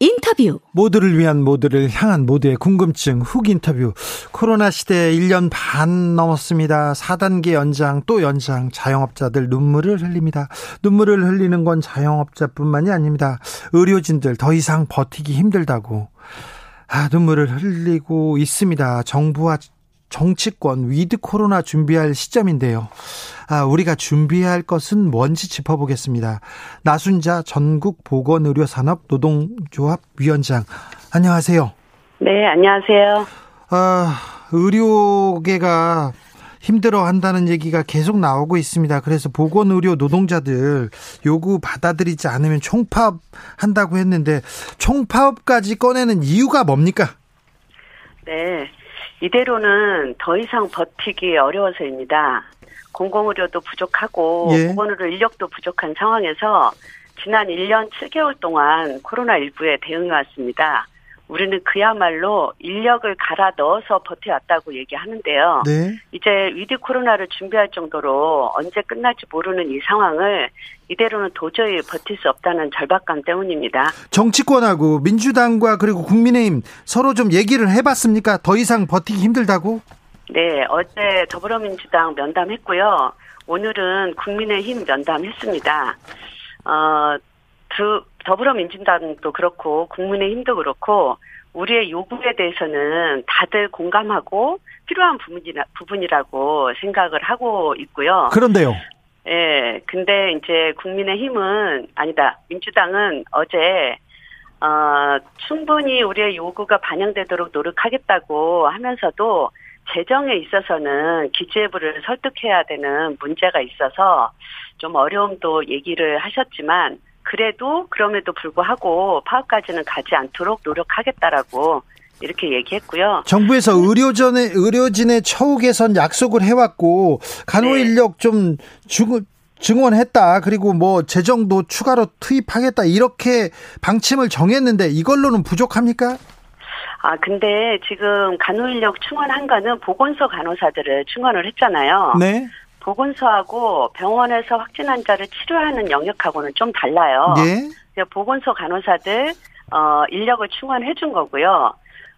인터뷰 모두를 위한 모두를 향한 모두의 궁금증 훅 인터뷰 코로나 시대 1년 반 넘었습니다. 4단계 연장 또 연장 자영업자들 눈물을 흘립니다. 눈물을 흘리는 건 자영업자뿐만이 아닙니다. 의료진들 더 이상 버티기 힘들다고 아, 눈물을 흘리고 있습니다. 정부와 정치권 위드 코로나 준비할 시점인데요. 아, 우리가 준비해야 할 것은 뭔지 짚어보겠습니다. 나순자 전국 보건의료산업 노동조합 위원장. 안녕하세요. 네, 안녕하세요. 아, 의료계가 힘들어 한다는 얘기가 계속 나오고 있습니다. 그래서 보건의료 노동자들 요구 받아들이지 않으면 총파업 한다고 했는데 총파업까지 꺼내는 이유가 뭡니까? 네. 이대로는 더 이상 버티기 어려워서입니다. 공공의료도 부족하고 예. 보건의료 인력도 부족한 상황에서 지난 1년 7개월 동안 코로나19에 대응해 왔습니다. 우리는 그야말로 인력을 갈아 넣어서 버텨왔다고 얘기하는데요. 네. 이제 위드 코로나를 준비할 정도로 언제 끝날지 모르는 이 상황을 이대로는 도저히 버틸 수 없다는 절박감 때문입니다. 정치권하고 민주당과 그리고 국민의힘 서로 좀 얘기를 해봤습니까? 더 이상 버티기 힘들다고? 네, 어제 더불어민주당 면담했고요. 오늘은 국민의힘 면담했습니다. 어, 두, 더불어민주당도 그렇고 국민의힘도 그렇고 우리의 요구에 대해서는 다들 공감하고 필요한 부분이라, 부분이라고 생각을 하고 있고요. 그런데요. 예, 근데 이제 국민의힘은 아니다. 민주당은 어제 어, 충분히 우리의 요구가 반영되도록 노력하겠다고 하면서도 재정에 있어서는 기재부를 설득해야 되는 문제가 있어서 좀 어려움도 얘기를 하셨지만 그래도 그럼에도 불구하고 파업까지는 가지 않도록 노력하겠다라고 이렇게 얘기했고요. 정부에서 의료전의 의료진의 처우 개선 약속을 해왔고 간호 네. 인력 좀 증, 증원했다. 그리고 뭐 재정도 추가로 투입하겠다. 이렇게 방침을 정했는데 이걸로는 부족합니까? 아, 근데 지금 간호인력 충원한 거는 보건소 간호사들을 충원을 했잖아요. 네. 보건소하고 병원에서 확진 환자를 치료하는 영역하고는 좀 달라요. 예. 그래서 보건소 간호사들 어, 인력을 충원해 준 거고요.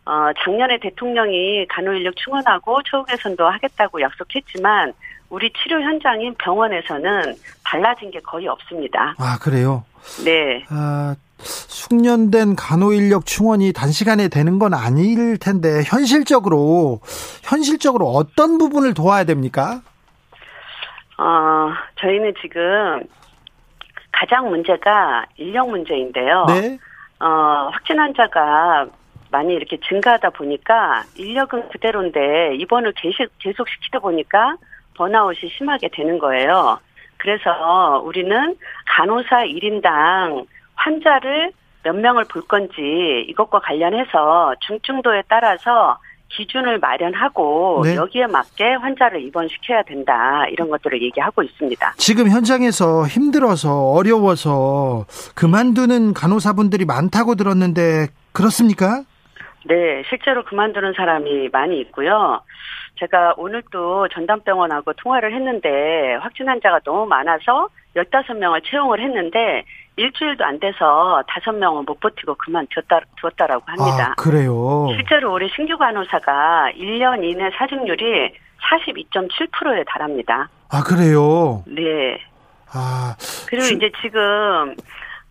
어, 작년에 대통령이 간호 인력 충원하고 처우 개선도 하겠다고 약속했지만 우리 치료 현장인 병원에서는 달라진 게 거의 없습니다. 아, 그래요. 네. 아, 숙련된 간호 인력 충원이 단시간에 되는 건 아닐 텐데 현실적으로 현실적으로 어떤 부분을 도와야 됩니까? 어, 저희는 지금 가장 문제가 인력 문제인데요. 네. 어, 확진 환자가 많이 이렇게 증가하다 보니까 인력은 그대로인데 입원을 계속, 계속 시키다 보니까 번아웃이 심하게 되는 거예요. 그래서 우리는 간호사 1인당 환자를 몇 명을 볼 건지 이것과 관련해서 중증도에 따라서 기준을 마련하고 네. 여기에 맞게 환자를 입원시켜야 된다 이런 것들을 얘기하고 있습니다. 지금 현장에서 힘들어서 어려워서 그만두는 간호사분들이 많다고 들었는데 그렇습니까? 네, 실제로 그만두는 사람이 많이 있고요. 제가 오늘도 전담병원하고 통화를 했는데 확진 환자가 너무 많아서 15명을 채용을 했는데 일주일도 안 돼서 5명은 못 버티고 그만두었다, 두었다라고 합니다. 아, 그래요. 실제로 우리 신규 간호사가 1년 이내 사직률이 42.7%에 달합니다. 아, 그래요. 네. 아, 그리고 주- 이제 지금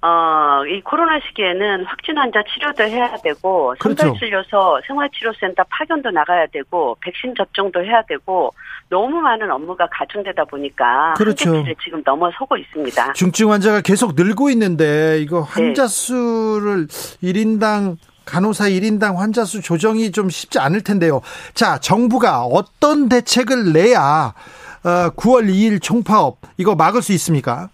어, 이 코로나 시기에는 확진 환자 치료도 해야 되고, 그렇죠. 선별진료소, 생활치료센터 파견도 나가야 되고, 백신 접종도 해야 되고, 너무 많은 업무가 가중되다 보니까 그렇죠. 한계치를 지금 넘어서고 있습니다. 중증 환자가 계속 늘고 있는데 이거 네. 환자 수를 1인당 간호사 1인당 환자 수 조정이 좀 쉽지 않을 텐데요. 자, 정부가 어떤 대책을 내야 어, 9월 2일 총파업 이거 막을 수 있습니까?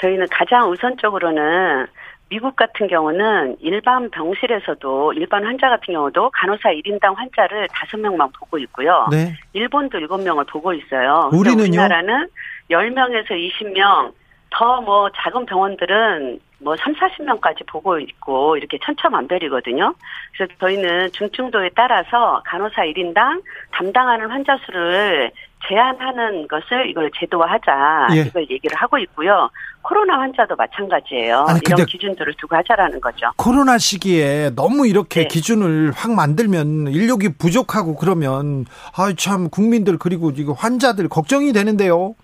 저희는 가장 우선적으로는 미국 같은 경우는 일반 병실에서도 일반 환자 같은 경우도 간호사 1인당 환자를 5명만 보고 있고요. 네. 일본도 7명을 보고 있어요. 우리는요? 우리나라는 10명에서 20명 더 뭐 작은 병원들은 뭐 3, 40명까지 보고 있고 이렇게 천차만별이거든요. 그래서 저희는 중증도에 따라서 간호사 1인당 담당하는 환자 수를 제한하는 것을 이걸 제도화하자 예. 이걸 얘기를 하고 있고요. 코로나 환자도 마찬가지예요. 아니, 이런 기준들을 두고 하자라는 거죠. 코로나 시기에 너무 이렇게 네. 기준을 확 만들면 인력이 부족하고 그러면 아 참 국민들 그리고 이거 환자들 걱정이 되는데요.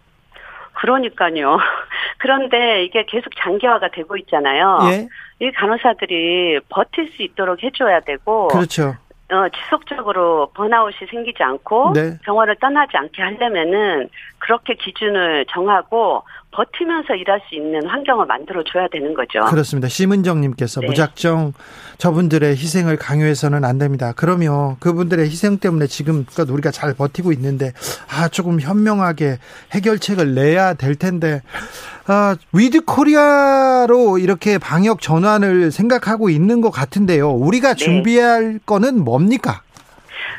그러니까요. 그런데 이게 계속 장기화가 되고 있잖아요. 예. 이 간호사들이 버틸 수 있도록 해줘야 되고. 그렇죠. 어, 지속적으로 번아웃이 생기지 않고 네. 병원을 떠나지 않게 하려면은 그렇게 기준을 정하고 버티면서 일할 수 있는 환경을 만들어 줘야 되는 거죠. 그렇습니다. 심은정님께서 네. 무작정 저분들의 희생을 강요해서는 안 됩니다. 그러면 그분들의 희생 때문에 지금껏 우리가 잘 버티고 있는데 아 조금 현명하게 해결책을 내야 될 텐데 아, 위드 코리아로 이렇게 방역 전환을 생각하고 있는 것 같은데요. 우리가 네. 준비할 거는 뭡니까?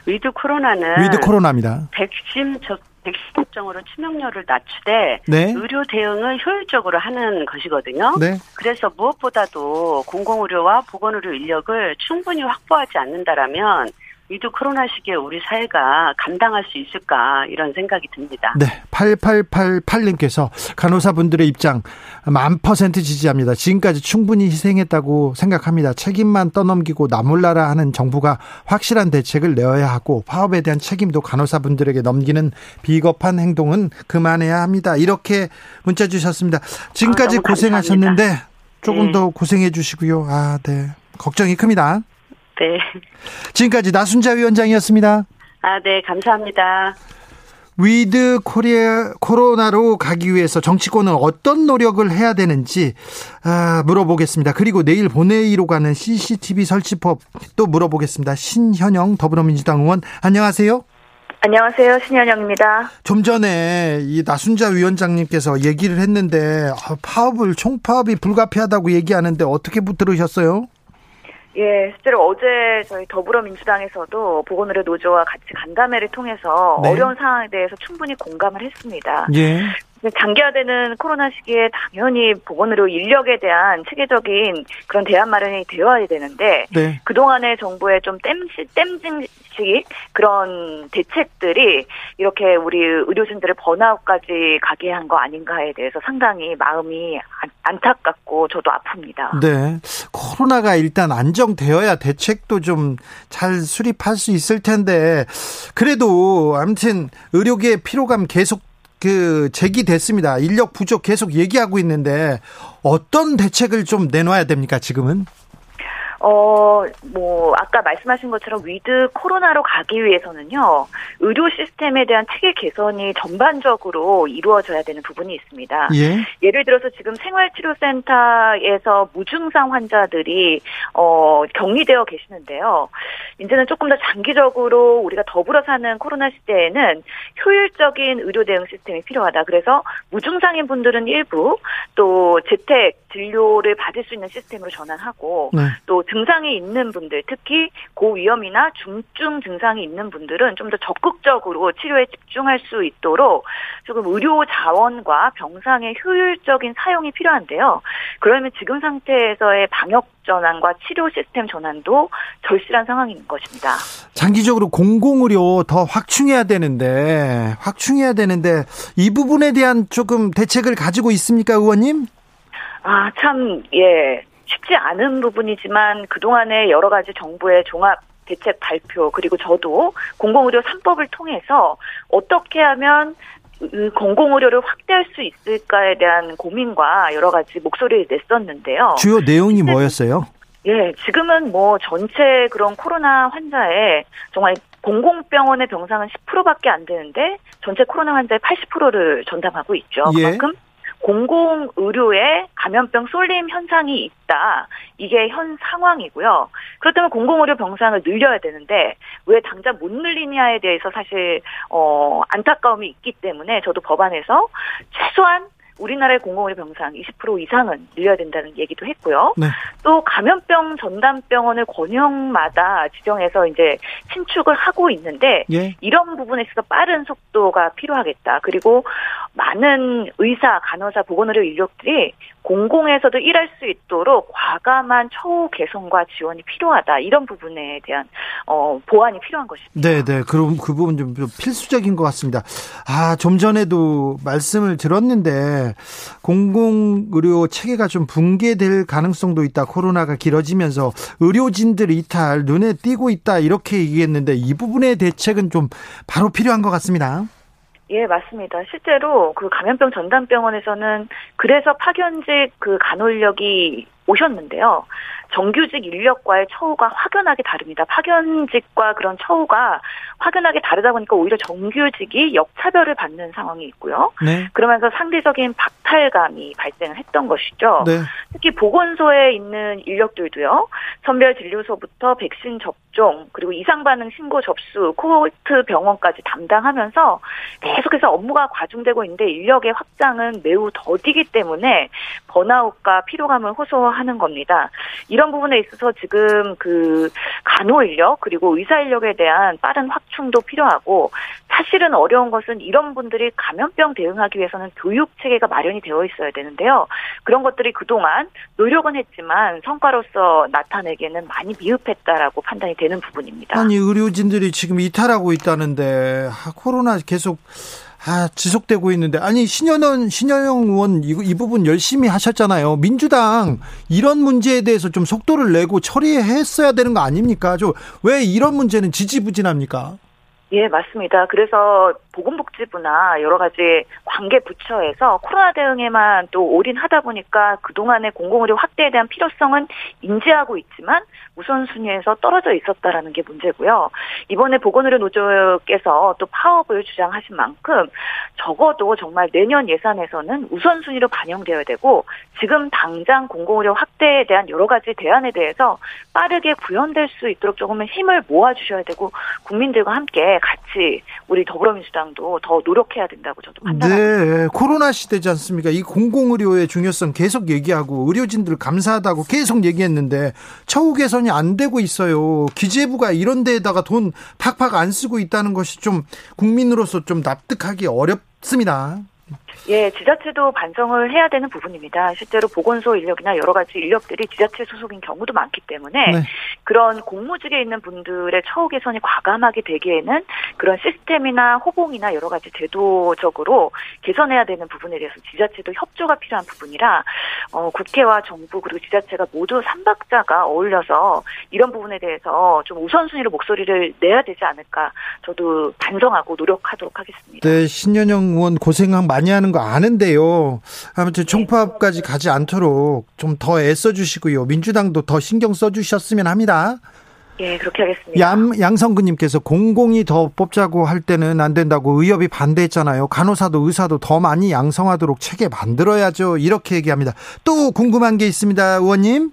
위드 코로나는 위드 코로나입니다. 백신 접 백신 접종으로 치명률을 낮추되 네. 의료 대응을 효율적으로 하는 것이거든요. 네. 그래서 무엇보다도 공공의료와 보건의료 인력을 충분히 확보하지 않는다라면 위드 코로나 시기에 우리 사회가 감당할 수 있을까 이런 생각이 듭니다. 네. 8888님께서 간호사분들의 입장 만 퍼센트 지지합니다. 지금까지 충분히 희생했다고 생각합니다. 책임만 떠넘기고 나몰라라 하는 정부가 확실한 대책을 내어야 하고 파업에 대한 책임도 간호사분들에게 넘기는 비겁한 행동은 그만해야 합니다. 이렇게 문자 주셨습니다. 지금까지 아, 고생하셨는데 조금 네. 더 고생해 주시고요. 아, 네. 걱정이 큽니다. 네. 지금까지 나순자 위원장이었습니다. 아, 네, 감사합니다. 위드 코리아 코로나로 가기 위해서 정치권은 어떤 노력을 해야 되는지 아, 물어보겠습니다. 그리고 내일 본회의로 가는 CCTV 설치법 또 물어보겠습니다. 신현영 더불어민주당 의원 안녕하세요. 안녕하세요. 신현영입니다. 좀 전에 이 나순자 위원장님께서 얘기를 했는데 아, 파업을 총파업이 불가피하다고 얘기하는데 어떻게 들으셨어요? 예, 실제로 어제 저희 더불어민주당에서도 보건의료 노조와 같이 간담회를 통해서 네. 어려운 상황에 대해서 충분히 공감을 했습니다. 예. 장기화되는 코로나 시기에 당연히 보건의료 인력에 대한 체계적인 그런 대안 마련이 되어야 되는데 네. 그동안의 정부의 좀 땜시, 땜질식 그런 대책들이 이렇게 우리 의료진들을 번아웃까지 가게 한 거 아닌가에 대해서 상당히 마음이 안타깝고 저도 아픕니다. 네. 코로나가 일단 안정되어야 대책도 좀 잘 수립할 수 있을 텐데 그래도 아무튼 의료계의 피로감 계속 그 제기됐습니다. 인력 부족 계속 얘기하고 있는데 어떤 대책을 좀 내놔야 됩니까 지금은? 어, 뭐, 아까 말씀하신 것처럼 위드 코로나로 가기 위해서는요, 의료 시스템에 대한 체계 개선이 전반적으로 이루어져야 되는 부분이 있습니다. 예? 예를 들어서 지금 생활치료센터에서 무증상 환자들이, 어, 격리되어 계시는데요. 이제는 조금 더 장기적으로 우리가 더불어 사는 코로나 시대에는 효율적인 의료 대응 시스템이 필요하다. 그래서 무증상인 분들은 일부, 또 재택 진료를 받을 수 있는 시스템으로 전환하고, 네. 또 증상이 있는 분들, 특히 고위험이나 중증 증상이 있는 분들은 좀 더 적극적으로 치료에 집중할 수 있도록 조금 의료 자원과 병상의 효율적인 사용이 필요한데요. 그러면 지금 상태에서의 방역 전환과 치료 시스템 전환도 절실한 상황인 것입니다. 장기적으로 공공의료 더 확충해야 되는데 확충해야 되는데 이 부분에 대한 조금 대책을 가지고 있습니까, 의원님? 아, 참, 예. 쉽지 않은 부분이지만 그동안의 여러 가지 정부의 종합 대책 발표 그리고 저도 공공의료 3법을 통해서 어떻게 하면 공공의료를 확대할 수 있을까에 대한 고민과 여러 가지 목소리를 냈었는데요. 주요 내용이 뭐였어요? 예, 지금은 뭐 전체 그런 코로나 환자의 정말 공공병원의 병상은 10%밖에 안 되는데 전체 코로나 환자의 80%를 전담하고 있죠. 예. 그만큼 공공의료에 감염병 쏠림 현상이 있다. 이게 현 상황이고요. 그렇다면 공공의료 병상을 늘려야 되는데 왜 당장 못 늘리냐에 대해서 사실 어 안타까움이 있기 때문에 저도 법안에서 최소한 우리나라의 공공의료 병상 20% 이상은 늘려야 된다는 얘기도 했고요. 네. 또 감염병 전담병원을 권역마다 지정해서 이제 신축을 하고 있는데 예. 이런 부분에 있어서 빠른 속도가 필요하겠다. 그리고 많은 의사, 간호사, 보건의료 인력들이 공공에서도 일할 수 있도록 과감한 처우 개선과 지원이 필요하다. 이런 부분에 대한 어, 보완이 필요한 것입니다. 네, 네. 그럼 그 부분 좀 필수적인 것 같습니다. 아, 좀 전에도 말씀을 들었는데 공공 의료 체계가 좀 붕괴될 가능성도 있다. 코로나가 길어지면서 의료진들 이탈 눈에 띄고 있다. 이렇게 얘기했는데 이 부분의 대책은 좀 바로 필요한 것 같습니다. 예, 맞습니다. 실제로 그 감염병 전담병원에서는 그래서 파견직 그 간호력이 오셨는데요. 정규직 인력과의 처우가 확연하게 다릅니다. 파견직과 그런 처우가 확연하게 다르다 보니까 오히려 정규직이 역차별을 받는 상황이 있고요. 네. 그러면서 상대적인 박탈감이 발생을 했던 것이죠. 네. 특히 보건소에 있는 인력들도요. 선별 진료소부터 백신 접종 그리고 이상 반응 신고 접수, 코호트 병원까지 담당하면서 계속해서 업무가 과중되고 있는데 인력의 확장은 매우 더디기 때문에 번아웃과 피로감을 호소하는 겁니다. 이런 부분에 있어서 지금 그 간호 인력 그리고 의사 인력에 대한 빠른 확충도 필요하고 사실은 어려운 것은 이런 분들이 감염병 대응하기 위해서는 교육 체계가 마련이 되어 있어야 되는데요. 그런 것들이 그동안 노력은 했지만 성과로서 나타내기에는 많이 미흡했다라고 판단이 되는 부분입니다. 아니 의료진들이 지금 이탈하고 있다는데 코로나 계속 아, 지속되고 있는데 아니 신현원 신현영 의원 이, 이 부분 열심히 하셨잖아요. 민주당 이런 문제에 대해서 좀 속도를 내고 처리했어야 되는 거 아닙니까? 저왜 이런 문제는 지지부진합니까? 예, 맞습니다. 그래서 보건복지부나 여러 가지 관계 부처에서 코로나 대응에만 또 올인하다 보니까 그동안의 공공의료 확대에 대한 필요성은 인지하고 있지만 우선순위에서 떨어져 있었다라는 게 문제고요. 이번에 보건의료 노조께서 또 파업을 주장하신 만큼 적어도 정말 내년 예산에서는 우선순위로 반영되어야 되고 지금 당장 공공의료 확대에 대한 여러 가지 대안에 대해서 빠르게 구현될 수 있도록 조금은 힘을 모아주셔야 되고 국민들과 함께 같이 우리 더불어민주당 도 더 노력해야 된다고 저도 판단합니다. 네, 코로나 시대지 않습니까? 이 공공의료의 중요성 계속 얘기하고 의료진들 감사하다고 계속 얘기했는데 처우 개선이 안 되고 있어요. 기재부가 이런 데에다가 돈 팍팍 안 쓰고 있다는 것이 좀 국민으로서 좀 납득하기 어렵습니다. 예, 지자체도 반성을 해야 되는 부분입니다. 실제로 보건소 인력이나 여러 가지 인력들이 지자체 소속인 경우도 많기 때문에 네. 그런 공무직에 있는 분들의 처우 개선이 과감하게 되기에는 그런 시스템이나 호봉이나 여러 가지 제도적으로 개선해야 되는 부분에 대해서 지자체도 협조가 필요한 부분이라 어, 국회와 정부 그리고 지자체가 모두 삼박자가 어울려서 이런 부분에 대해서 좀 우선순위로 목소리를 내야 되지 않을까 저도 반성하고 노력하도록 하겠습니다. 네, 신년영 의원 고생 많이 하는 거 아는데요. 아무튼 총파업까지 가지 않도록 좀 더 애써 주시고요. 민주당도 더 신경 써 주셨으면 합니다. 예, 그렇게 하겠습니다. 양, 양성근님께서 공공이 더 뽑자고 할 때는 안 된다고 의협이 반대했잖아요. 간호사도 의사도 더 많이 양성하도록 체계 만들어야죠. 이렇게 얘기합니다. 또 궁금한 게 있습니다, 의원님.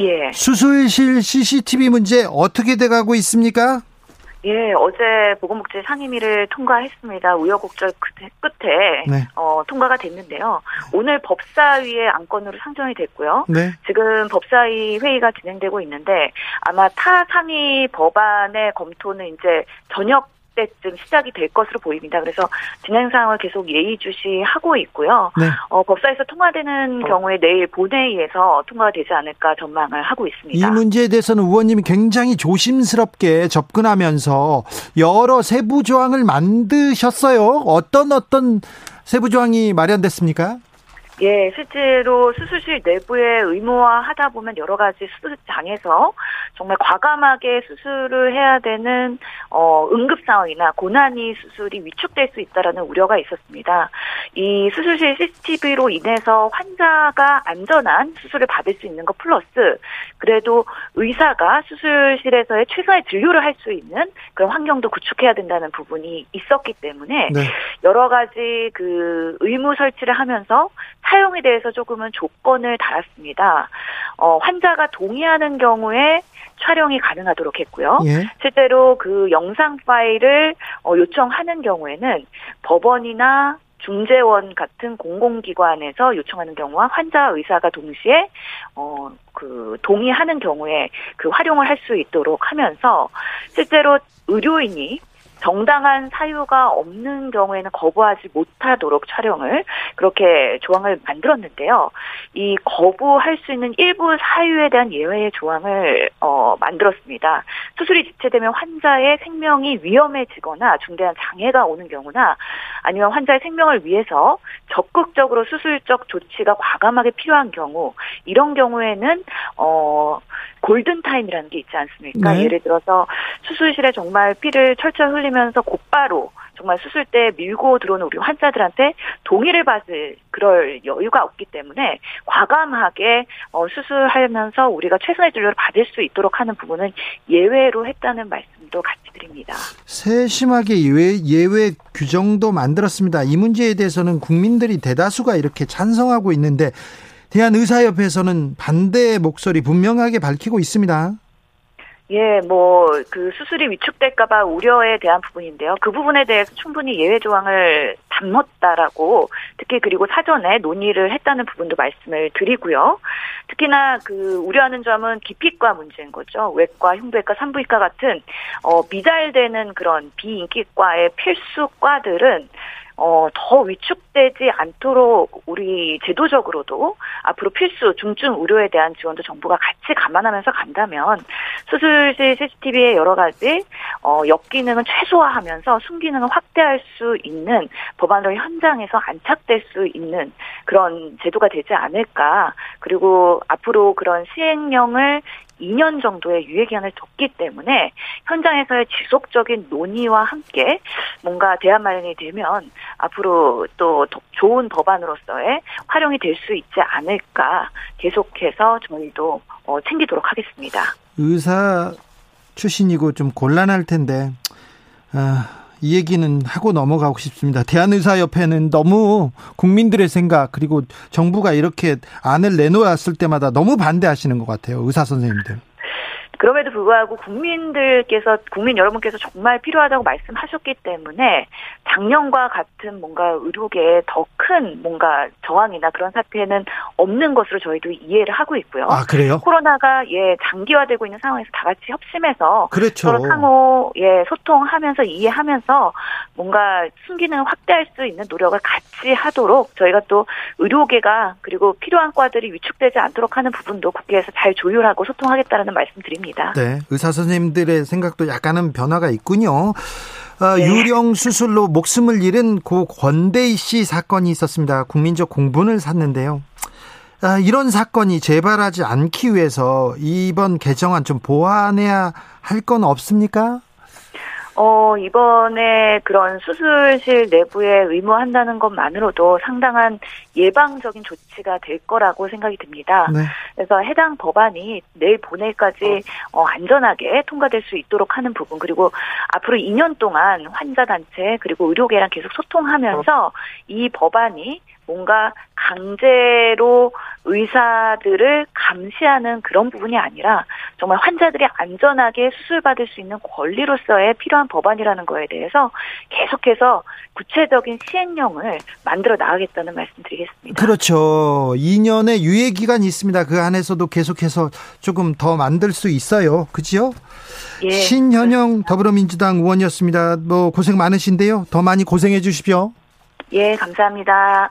예. 수술실 CCTV 문제 어떻게 돼가고 있습니까? 예, 어제 보건복지 상임위를 통과했습니다. 우여곡절 끝에 네. 어, 통과가 됐는데요. 오늘 법사위의 안건으로 상정이 됐고요. 네. 지금 법사위 회의가 진행되고 있는데 아마 타 상위 법안의 검토는 이제 저녁 때쯤 시작이 될 것으로 보입니다. 그래서 진행 상황을 계속 예의주시하고 있고요. 네. 어, 법사에서 통과되는 어. 경우에 내일 본회의에서 통과가 되지 않을까 전망을 하고 있습니다. 이 문제에 대해서는 의원님이 굉장히 조심스럽게 접근하면서 여러 세부 조항을 만드셨어요. 어떤 어떤 세부 조항이 마련됐습니까? 예, 실제로 수술실 내부에 의무화하다 보면 여러 가지 수술장에서 정말 과감하게 수술을 해야 되는 어, 응급 상황이나 고난이 수술이 위축될 수 있다라는 우려가 있었습니다. 이 수술실 CCTV로 인해서 환자가 안전한 수술을 받을 수 있는 것 플러스 그래도 의사가 수술실에서의 최선의 진료를 할 수 있는 그런 환경도 구축해야 된다는 부분이 있었기 때문에 네. 여러 가지 그 의무 설치를 하면서 사용에 대해서 조금은 조건을 달았습니다. 어, 환자가 동의하는 경우에 촬영이 가능하도록 했고요. 예. 실제로 그 영상 파일을 어, 요청하는 경우에는 법원이나 중재원 같은 공공기관에서 요청하는 경우와 환자 의사가 동시에 어 그 동의하는 경우에 그 활용을 할 수 있도록 하면서 실제로 의료인이 정당한 사유가 없는 경우에는 거부하지 못하도록 촬영을 그렇게 조항을 만들었는데요. 이 거부할 수 있는 일부 사유에 대한 예외의 조항을 어, 만들었습니다. 수술이 지체되면 환자의 생명이 위험해지거나 중대한 장애가 오는 경우나 아니면 환자의 생명을 위해서 적극적으로 수술적 조치가 과감하게 필요한 경우 이런 경우에는 어 골든 타임이라는 게 있지 않습니까? 네. 예를 들어서 수술실에 정말 피를 철철 흘리면 하면서 곧바로 정말 수술 때 밀고 들어오는 우리 환자들한테 동의를 받을 그럴 여유가 없기 때문에 과감하게 어, 수술하면서 우리가 최선의 진료를 받을 수 있도록 하는 부분은 예외로 했다는 말씀도 같이 드립니다. 세심하게 예외, 예외 규정도 만들었습니다. 이 문제에 대해서는 국민들이 대다수가 이렇게 찬성하고 있는데 대한의사협회에서는 반대의 목소리 분명하게 밝히고 있습니다. 예, 뭐, 그 수술이 위축될까봐 우려에 대한 부분인데요. 그 부분에 대해서 충분히 예외 조항을 담았다라고 특히 그리고 사전에 논의를 했다는 부분도 말씀을 드리고요. 특히나 그 우려하는 점은 기피과 문제인 거죠. 외과, 흉부외과, 산부인과 같은, 어, 미달되는 그런 비인기과의 필수과들은 어, 더 위축되지 않도록 우리 제도적으로도 앞으로 필수 중증 의료에 대한 지원도 정부가 같이 감안하면서 간다면 수술실 CCTV의 여러 가지 어, 역기능은 최소화하면서 순기능을 확대할 수 있는 법안으로 현장에서 안착될 수 있는 그런 제도가 되지 않을까. 그리고 앞으로 그런 시행령을 2년 정도의 유예 기간을 뒀기 때문에 현장에서의 지속적인 논의와 함께 뭔가 대안 마련이 되면 앞으로 또 좋은 법안으로서의 활용이 될 수 있지 않을까 계속해서 저희도 어, 챙기도록 하겠습니다. 의사 출신이고 좀 곤란할 텐데 아, 이 얘기는 하고 넘어가고 싶습니다. 대한의사협회는 너무 국민들의 생각 그리고 정부가 이렇게 안을 내놓았을 때마다 너무 반대하시는 것 같아요. 의사 선생님들. 그럼에도 불구하고 국민들께서 국민 여러분께서 정말 필요하다고 말씀하셨기 때문에 작년과 같은 뭔가 의료계에 더 큰 뭔가 저항이나 그런 사태는 없는 것으로 저희도 이해를 하고 있고요. 아 그래요? 코로나가 예 장기화되고 있는 상황에서 다 같이 협심해서 그렇죠. 서로 상호 예 소통하면서 이해하면서 뭔가 순기능을 확대할 수 있는 노력을 같이 하도록 저희가 또 의료계가 그리고 필요한 과들이 위축되지 않도록 하는 부분도 국회에서 잘 조율하고 소통하겠다는 말씀드립니다. 있습니다. 네, 의사 선생님들의 생각도 약간은 변화가 있군요. 어, 네. 유령 수술로 목숨을 잃은 고 권대희 씨 사건이 있었습니다. 국민적 공분을 샀는데요. 아, 이런 사건이 재발하지 않기 위해서 이번 개정안 좀 보완해야 할 건 없습니까? 어, 이번에 그런 수술실 내부에 의무한다는 것만으로도 상당한 예방적인 조치가 될 거라고 생각이 듭니다. 네. 그래서 해당 법안이 내일 본회의까지 어, 안전하게 통과될 수 있도록 하는 부분 그리고 앞으로 2년 동안 환자 단체 그리고 의료계랑 계속 소통하면서 이 법안이 뭔가 강제로 의사들을 감시하는 그런 부분이 아니라 정말 환자들이 안전하게 수술받을 수 있는 권리로서의 필요한 법안이라는 거에 대해서 계속해서 구체적인 시행령을 만들어 나가겠다는 말씀 드리겠습니다. 그렇죠. 2년의 유예 기간이 있습니다. 그 안에서도 계속해서 조금 더 만들 수 있어요. 그지요? 예. 신현영 더불어민주당 의원이었습니다. 뭐 고생 많으신데요. 더 많이 고생해 주십시오. 예, 감사합니다.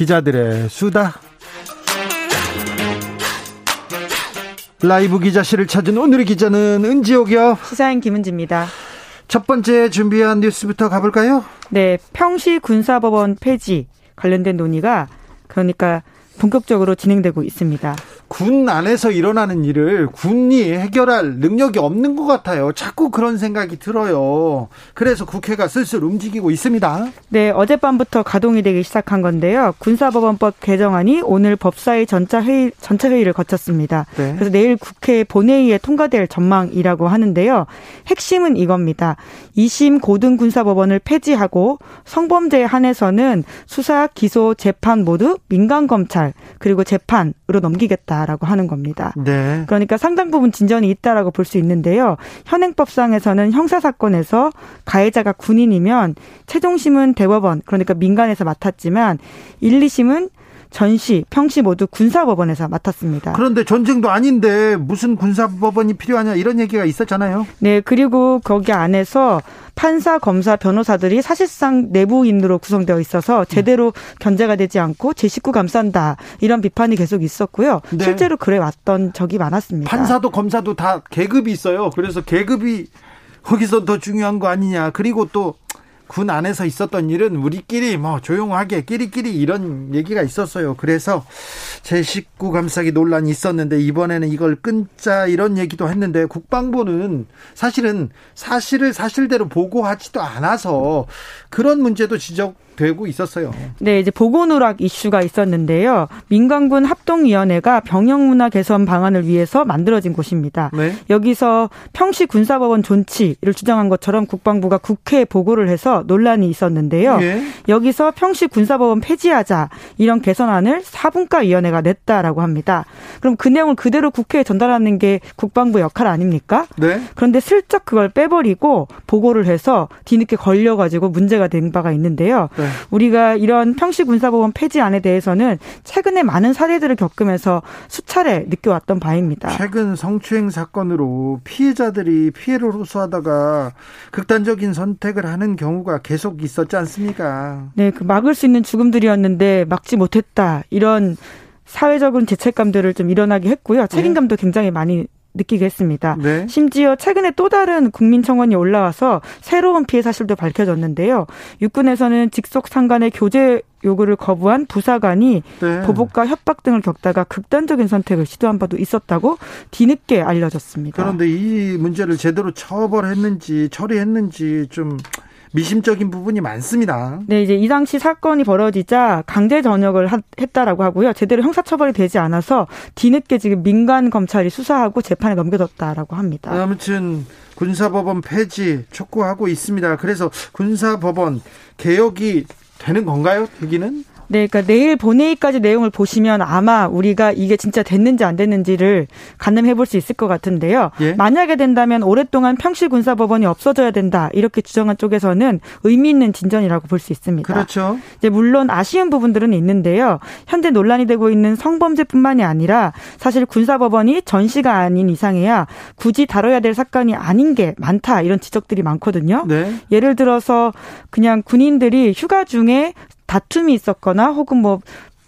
기자들의 수다. 라이브 기자실을 찾은 오늘의 기자는 은지옥이요. 시사인 김은지입니다. 첫 번째 준비한 뉴스부터 가볼까요? 네 평시 군사법원 폐지 관련된 논의가 그러니까 본격적으로 진행되고 있습니다. 군 안에서 일어나는 일을 군이 해결할 능력이 없는 것 같아요. 자꾸 그런 생각이 들어요. 그래서 국회가 슬슬 움직이고 있습니다. 네, 어젯밤부터 가동이 되기 시작한 건데요. 군사법원법 개정안이 오늘 법사위 전차 회의 전체 회의를 거쳤습니다. 네. 그래서 내일 국회 본회의에 통과될 전망이라고 하는데요. 핵심은 이겁니다. 2심 고등군사법원을 폐지하고 성범죄에 한해서는 수사, 기소, 재판 모두 민간 검찰 그리고 재판으로 넘기겠다. 있다라고 하는 겁니다. 네. 그러니까 상당 부분 진전이 있다라고 볼 수 있는데요. 현행법상에서는 형사 사건에서 가해자가 군인이면 최종심은 대법원 그러니까 민간에서 맡았지만 1, 2심은 전시, 평시 모두 군사법원에서 맡았습니다. 그런데 전쟁도 아닌데 무슨 군사법원이 필요하냐 이런 얘기가 있었잖아요. 네, 그리고 거기 안에서 판사, 검사, 변호사들이 사실상 내부인으로 구성되어 있어서 제대로 견제가 되지 않고 제 식구 감싼다 이런 비판이 계속 있었고요. 네. 실제로 그래 왔던 적이 많았습니다. 판사도 검사도 다 계급이 있어요. 그래서 계급이 거기서 더 중요한 거 아니냐. 그리고 또 군 안에서 있었던 일은 우리끼리 뭐 조용하게 끼리끼리 이런 얘기가 있었어요. 그래서 제 식구 감싸기 논란이 있었는데 이번에는 이걸 끊자 이런 얘기도 했는데 국방부는 사실은 사실을 사실대로 보고하지도 않아서 그런 문제도 지적 되고 있었어요. 네, 이제 보건 누락 이슈가 있었는데요. 민간군 합동위원회가 병영문화 개선 방안을 위해서 만들어진 곳입니다. 네. 여기서 평시 군사법원 존치를 주장한 것처럼 국방부가 국회에 보고를 해서 논란이 있었는데요. 네. 여기서 평시 군사법원 폐지하자 이런 개선안을 사분과 위원회가 냈다라고 합니다. 그럼 그 내용을 그대로 국회에 전달하는 게 국방부 역할 아닙니까? 네. 그런데 슬쩍 그걸 빼버리고 보고를 해서 뒤늦게 걸려가지고 문제가 된 바가 있는데요. 네. 우리가 이런 평시 군사법원 폐지안에 대해서는 최근에 많은 사례들을 겪으면서 수차례 느껴왔던 바입니다. 최근 성추행 사건으로 피해자들이 피해를 호소하다가 극단적인 선택을 하는 경우가 계속 있었지 않습니까? 네, 그 막을 수 있는 죽음들이었는데 막지 못했다. 이런 사회적인 죄책감들을 좀 일어나게 했고요. 책임감도 굉장히 많이 느끼게 했습니다. 네. 심지어 최근에 또 다른 국민 청원이 올라와서 새로운 피해 사실도 밝혀졌는데요. 육군에서는 직속 상관의 교제 요구를 거부한 부사관이 네. 보복과 협박 등을 겪다가 극단적인 선택을 시도한 바도 있었다고 뒤늦게 알려졌습니다. 그런데 이 문제를 제대로 처벌했는지 처리했는지 좀 미심적인 부분이 많습니다. 네, 이제 이 당시 사건이 벌어지자 강제 전역을 했다라고 하고요. 제대로 형사처벌이 되지 않아서 뒤늦게 지금 민간 검찰이 수사하고 재판에 넘겨졌다라고 합니다. 아무튼 군사법원 폐지 촉구하고 있습니다. 그래서 군사법원 개혁이 되는 건가요? 되기는? 네, 그러니까 내일 본회의까지 내용을 보시면 아마 우리가 이게 진짜 됐는지 안 됐는지를 가늠해 볼 수 있을 것 같은데요. 예? 만약에 된다면 오랫동안 평시군사법원이 없어져야 된다 이렇게 주장한 쪽에서는 의미 있는 진전이라고 볼 수 있습니다. 그렇죠. 이제 물론 아쉬운 부분들은 있는데요. 현재 논란이 되고 있는 성범죄뿐만이 아니라 사실 군사법원이 전시가 아닌 이상해야 굳이 다뤄야 될 사건이 아닌 게 많다 이런 지적들이 많거든요. 네. 예를 들어서 그냥 군인들이 휴가 중에 다툼이 있었거나 혹은 뭐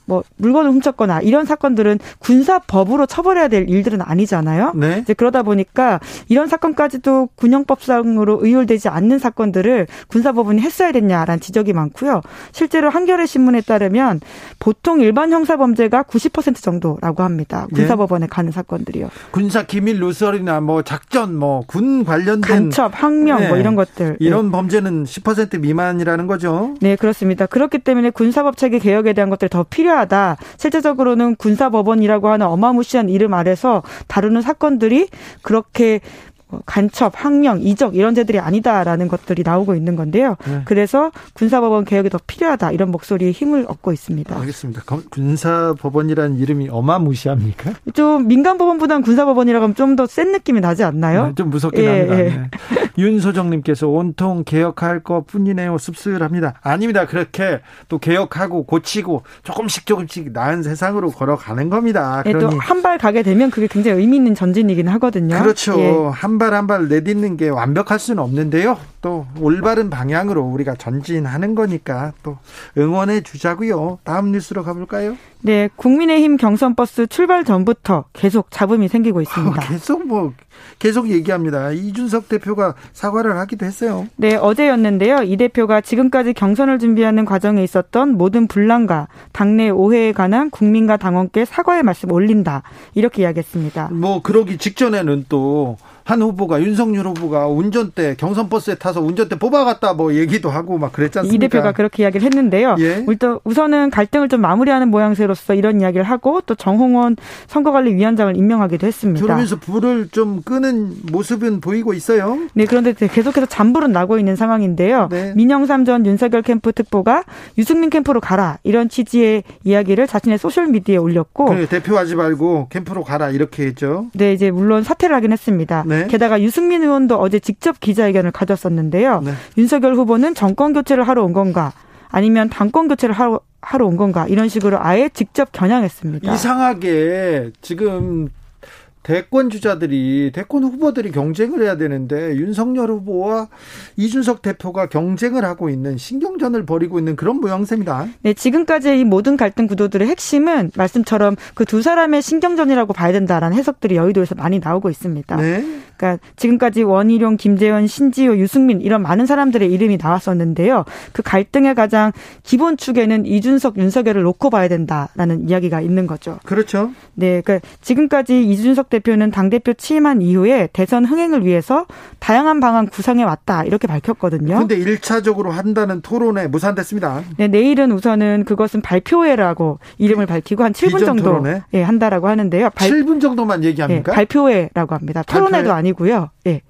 뭐 물건을 훔쳤거나 이런 사건들은 군사법으로 처벌해야 될 일들은 아니잖아요. 네. 이제 그러다 보니까 이런 사건까지도 군형법상으로 의율되지 않는 사건들을 군사법원이 했어야 됐냐라는 지적이 많고요. 실제로 한겨레 신문에 따르면 보통 일반 형사 범죄가 90% 정도라고 합니다. 예. 군사법원에 네. 가는 사건들이요. 군사 기밀 누설이나 뭐 작전 뭐 군 관련된 간첩, 항명 뭐 네. 뭐 이런 것들 이런 네. 범죄는 10% 미만이라는 거죠. 네, 그렇습니다. 그렇기 때문에 군사법 체계 개혁에 대한 것들 더 필요 필요하다. 실제적으로는 군사법원이라고 하는 어마무시한 이름 아래서 다루는 사건들이 그렇게 뭐 간첩, 항명, 이적 이런 죄들이 아니다라는 것들이 나오고 있는 건데요. 네. 그래서 군사법원 개혁이 더 필요하다 이런 목소리에 힘을 얻고 있습니다. 알겠습니다. 군사법원이라는 이름이 어마무시합니까? 좀 민간법원보다는 군사법원이라고 하면 좀 더 센 느낌이 나지 않나요? 네, 좀 무섭긴 예, 합니다. 예. 네. 윤소정님께서 온통 개혁할 것 뿐이네요. 씁쓸합니다. 아닙니다. 그렇게 또 개혁하고 고치고 조금씩 조금씩 나은 세상으로 걸어가는 겁니다. 예, 또한 발 가게 되면 그게 굉장히 의미 있는 전진이긴 하거든요. 그렇죠. 예. 한발 한 발 내딛는 게 완벽할 수는 없는데요. 또 올바른 방향으로 우리가 전진하는 거니까 또 응원해 주자고요. 다음 뉴스로 가볼까요? 네, 국민의힘 경선 버스 출발 전부터 계속 잡음이 생기고 있습니다. 아, 계속 뭐 계속 얘기합니다. 이준석 대표가 사과를 하기도 했어요. 네, 어제였는데요. 이 대표가 지금까지 경선을 준비하는 과정에 있었던 모든 분란과 당내 오해에 관한 국민과 당원께 사과의 말씀 올린다. 이렇게 이야기했습니다. 뭐 그러기 직전에는 또 한 후보가 윤석열 후보가 운전대 경선 버스에 타서 운전대 뽑아갔다 뭐 얘기도 하고 막 그랬지 않습니까? 이 대표가 그렇게 이야기를 했는데요. 예? 우선은 갈등을 좀 마무리하는 모양새로서 이런 이야기를 하고 또 정홍원 선거관리위원장을 임명하기도 했습니다. 그러면서 불을 좀 끄는 모습은 보이고 있어요. 네, 그런데 계속해서 잔불은 나고 있는 상황인데요. 네. 민영삼 전 윤석열 캠프 특보가 유승민 캠프로 가라 이런 취지의 이야기를 자신의 소셜 미디어에 올렸고 그래, 대표하지 말고 캠프로 가라 이렇게 했죠. 네, 이제 물론 사퇴를 하긴 했습니다. 네. 게다가 유승민 의원도 어제 직접 기자회견을 가졌었는데요. 네. 윤석열 후보는 정권 교체를 하러 온 건가 아니면 당권 교체를 하러 하러 온 건가 이런 식으로 아예 직접 겨냥했습니다. 이상하게 지금 대권 주자들이 대권 후보들이 경쟁을 해야 되는데 윤석열 후보와 이준석 대표가 경쟁을 하고 있는 신경전을 벌이고 있는 그런 모양새입니다. 네, 지금까지의 이 모든 갈등 구도들의 핵심은 말씀처럼 그 두 사람의 신경전이라고 봐야 된다라는 해석들이 여의도에서 많이 나오고 있습니다. 네. 그러니까 지금까지 원희룡, 김재원, 신지호, 유승민 이런 많은 사람들의 이름이 나왔었는데요. 그 갈등의 가장 기본 축에는 이준석, 윤석열을 놓고 봐야 된다라는 이야기가 있는 거죠. 그렇죠. 네, 그러니까 지금까지 이준석 대표는 당 대표 취임한 이후에 대선 흥행을 위해서 다양한 방안 구상해 왔다 이렇게 밝혔거든요. 근데 1차적으로 한다는 토론회 무산됐습니다. 네, 내일은 우선은 그것은 발표회라고 이름을 밝히고 한 7분 정도 토론회? 예, 한다라고 하는데요. 발, 7분 정도만 얘기합니까? 예, 발표회라고 합니다. 토론회도 발표회? 아니고요. 예.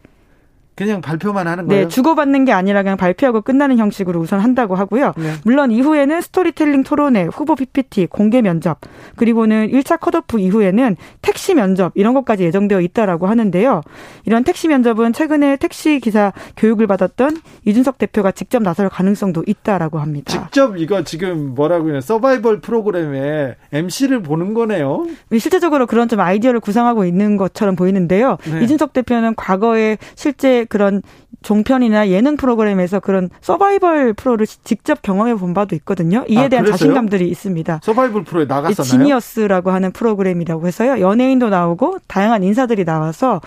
그냥 발표만 하는 네, 거예요? 네, 주고받는 게 아니라 그냥 발표하고 끝나는 형식으로 우선 한다고 하고요. 네. 물론 이후에는 스토리텔링 토론회, 후보 PPT, 공개 면접, 그리고는 1차 컷오프 이후에는 택시 면접 이런 것까지 예정되어 있다라고 하는데요. 이런 택시 면접은 최근에 택시 기사 교육을 받았던 이준석 대표가 직접 나설 가능성도 있다라고 합니다. 직접 이거 지금 뭐라고 해요? 서바이벌 프로그램에 MC를 보는 거네요. 실제적으로 그런 좀 아이디어를 구상하고 있는 것처럼 보이는데요. 네. 이준석 대표는 과거에 실제 그런 종편이나 예능 프로그램에서 그런 서바이벌 프로를 직접 경험해 본 바도 있거든요. 이에 아, 대한 그랬어요? 자신감들이 있습니다. 서바이벌 프로에 나갔었나요? 지니어스라고 하는 프로그램이라고 해서요. 연예인도 나오고 다양한 인사들이 나와서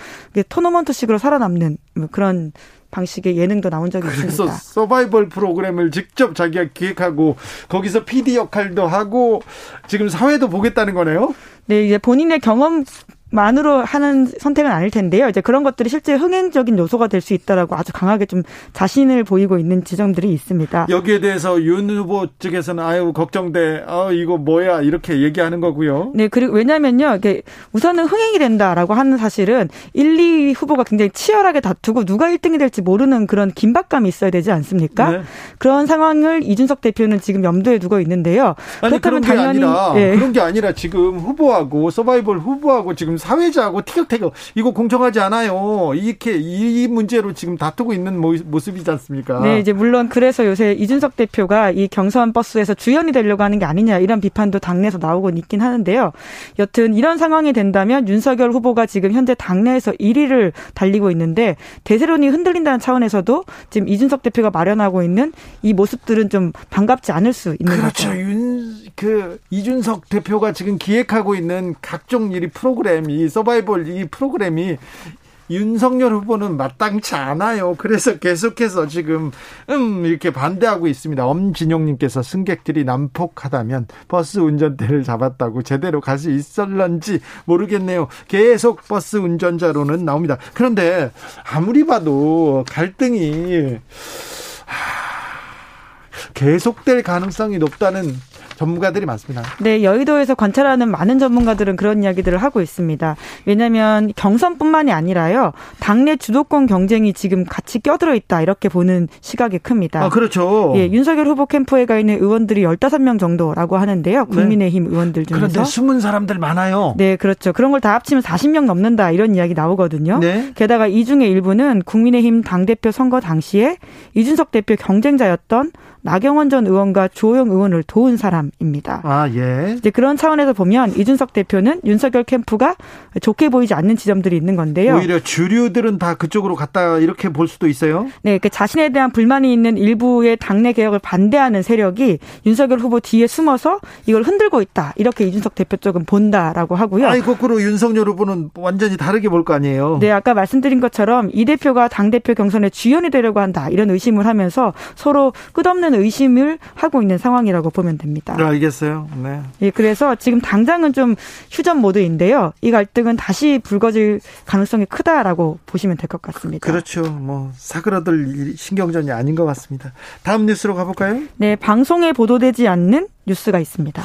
토너먼트식으로 살아남는 뭐 그런 방식의 예능도 나온 적이 그래서 있습니다. 그래서 서바이벌 프로그램을 직접 자기가 기획하고 거기서 PD 역할도 하고 지금 사회도 보겠다는 거네요. 네, 이제 본인의 경험 만으로 하는 선택은 아닐 텐데요. 이제 그런 것들이 실제 흥행적인 요소가 될 수 있다라고 아주 강하게 좀 자신을 보이고 있는 지점들이 있습니다. 여기에 대해서 윤 후보 측에서는 아유 걱정돼. 아 이거 뭐야 이렇게 얘기하는 거고요. 네, 그리고 왜냐면요. 이게 우선은 흥행이 된다라고 하는 사실은 1, 2 후보가 굉장히 치열하게 다투고 누가 1등이 될지 모르는 그런 긴박감이 있어야 되지 않습니까? 네. 그런 상황을 이준석 대표는 지금 염두에 두고 있는데요. 아니, 그렇다면 그런 게 당연히 아니라 네. 그런 게 아니라 지금 후보하고 서바이벌 후보하고 지금 사회자하고 티격태격 이거 공정하지 않아요. 이렇게 이 문제로 지금 다투고 있는 모습이지 않습니까? 네, 이제 물론 그래서 요새 이준석 대표가 이 경선 버스에서 주연이 되려고 하는 게 아니냐 이런 비판도 당내에서 나오고 있긴 하는데요. 여튼 이런 상황이 된다면 윤석열 후보가 지금 현재 당내에서 1위를 달리고 있는데 대세론이 흔들린다는 차원에서도 지금 이준석 대표가 마련하고 있는 이 모습들은 좀 반갑지 않을 수 있는 그렇죠. 윤, 그 이준석 대표가 지금 기획하고 있는 각종 일이 프로그램 이 서바이벌 이 프로그램이 윤석열 후보는 마땅치 않아요. 그래서 계속해서 지금 음 이렇게 반대하고 있습니다. 엄진용님께서 승객들이 난폭하다면 버스 운전대를 잡았다고 제대로 갈 수 있을런지 모르겠네요. 계속 버스 운전자로는 나옵니다. 그런데 아무리 봐도 갈등이 계속될 가능성이 높다는 전문가들이 많습니다. 네, 여의도에서 관찰하는 많은 전문가들은 그런 이야기들을 하고 있습니다. 왜냐하면 경선뿐만이 아니라요, 당내 주도권 경쟁이 지금 같이 껴들어 있다 이렇게 보는 시각이 큽니다. 아, 그렇죠. 예, 윤석열 후보 캠프에 가 있는 의원들이 15명 정도라고 하는데요. 네. 국민의힘 네. 의원들 중에서. 그런데 숨은 사람들 많아요. 네, 그렇죠. 그런 걸 다 합치면 40명 넘는다 이런 이야기 나오거든요. 네. 게다가 이 중에 일부는 국민의힘 당 대표 선거 당시에 이준석 대표 경쟁자였던 나경원 전 의원과 조영 의원을 도운 사람입니다. 아, 예. 이제 그런 차원에서 보면 이준석 대표는 윤석열 캠프가 좋게 보이지 않는 지점들이 있는 건데요. 오히려 주류들은 다 그쪽으로 갔다 이렇게 볼 수도 있어요. 네, 그 자신에 대한 불만이 있는 일부의 당내 개혁을 반대하는 세력이 윤석열 후보 뒤에 숨어서 이걸 흔들고 있다. 이렇게 이준석 대표 쪽은 본다라고 하고요. 아이 거꾸로 윤석열 후보는 완전히 다르게 볼 거 아니에요. 네, 아까 말씀드린 것처럼 이 대표가 당 대표 경선의 주연이 되려고 한다. 이런 의심을 하면서 서로 끝없는 의심을 하고 있는 상황이라고 보면 됩니다. 네, 알겠어요. 네. 예, 그래서 지금 당장은 좀 휴전 모드인데요. 이 갈등은 다시 불거질 가능성이 크다라고 보시면 될 것 같습니다. 그렇죠. 뭐 사그라들 신경전이 아닌 것 같습니다. 다음 뉴스로 가볼까요? 네, 방송에 보도되지 않는 뉴스가 있습니다.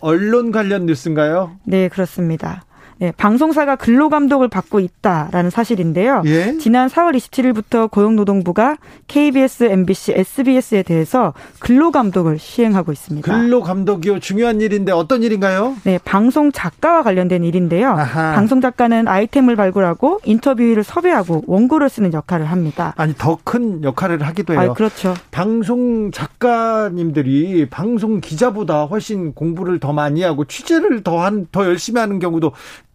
언론 관련 뉴스인가요? 네, 그렇습니다. 네, 방송사가 근로 감독을 받고 있다라는 사실인데요. 예? 지난 4월 27일부터 고용노동부가 KBS, MBC, SBS에 대해서 근로 감독을 시행하고 있습니다. 근로 감독이요. 중요한 일인데 어떤 일인가요? 네, 방송 작가와 관련된 일인데요. 아하. 방송 작가는 아이템을 발굴하고 인터뷰를 섭외하고 원고를 쓰는 역할을 합니다. 아니 더 큰 역할을 하기도 해요. 아, 그렇죠. 방송 작가님들이 방송 기자보다 훨씬 공부를 더 많이 하고 취재를 더한더 열심히 하는 경우도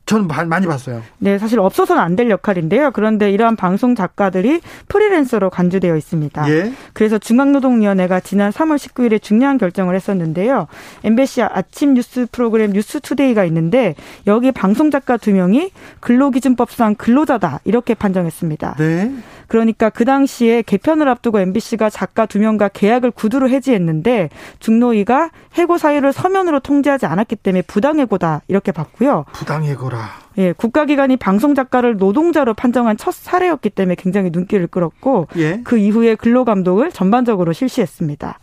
저는 많이 봤어요. 네, 사실 없어서는 안 될 역할인데요. 그런데 이러한 방송 작가들이 프리랜서로 간주되어 있습니다. 예. 그래서 중앙노동위원회가 지난 3월 19일에 중요한 결정을 했었는데요. MBC 아침 뉴스 프로그램 뉴스투데이가 있는데 여기 방송 작가 두 명이 근로기준법상 근로자다 이렇게 판정했습니다. 네. 그러니까 그 당시에 개편을 앞두고 MBC가 작가 두 명과 계약을 구두로 해지했는데 중노위가 해고 사유를 서면으로 통지하지 않았기 때문에 부당해고다 이렇게 봤고요. 부당해고라. 예, 국가기관이 방송 작가를 노동자로 판정한 첫 사례였기 때문에 굉장히 눈길을 끌었고 예. 그 이후에 근로 감독을 전반적으로 실시했습니다.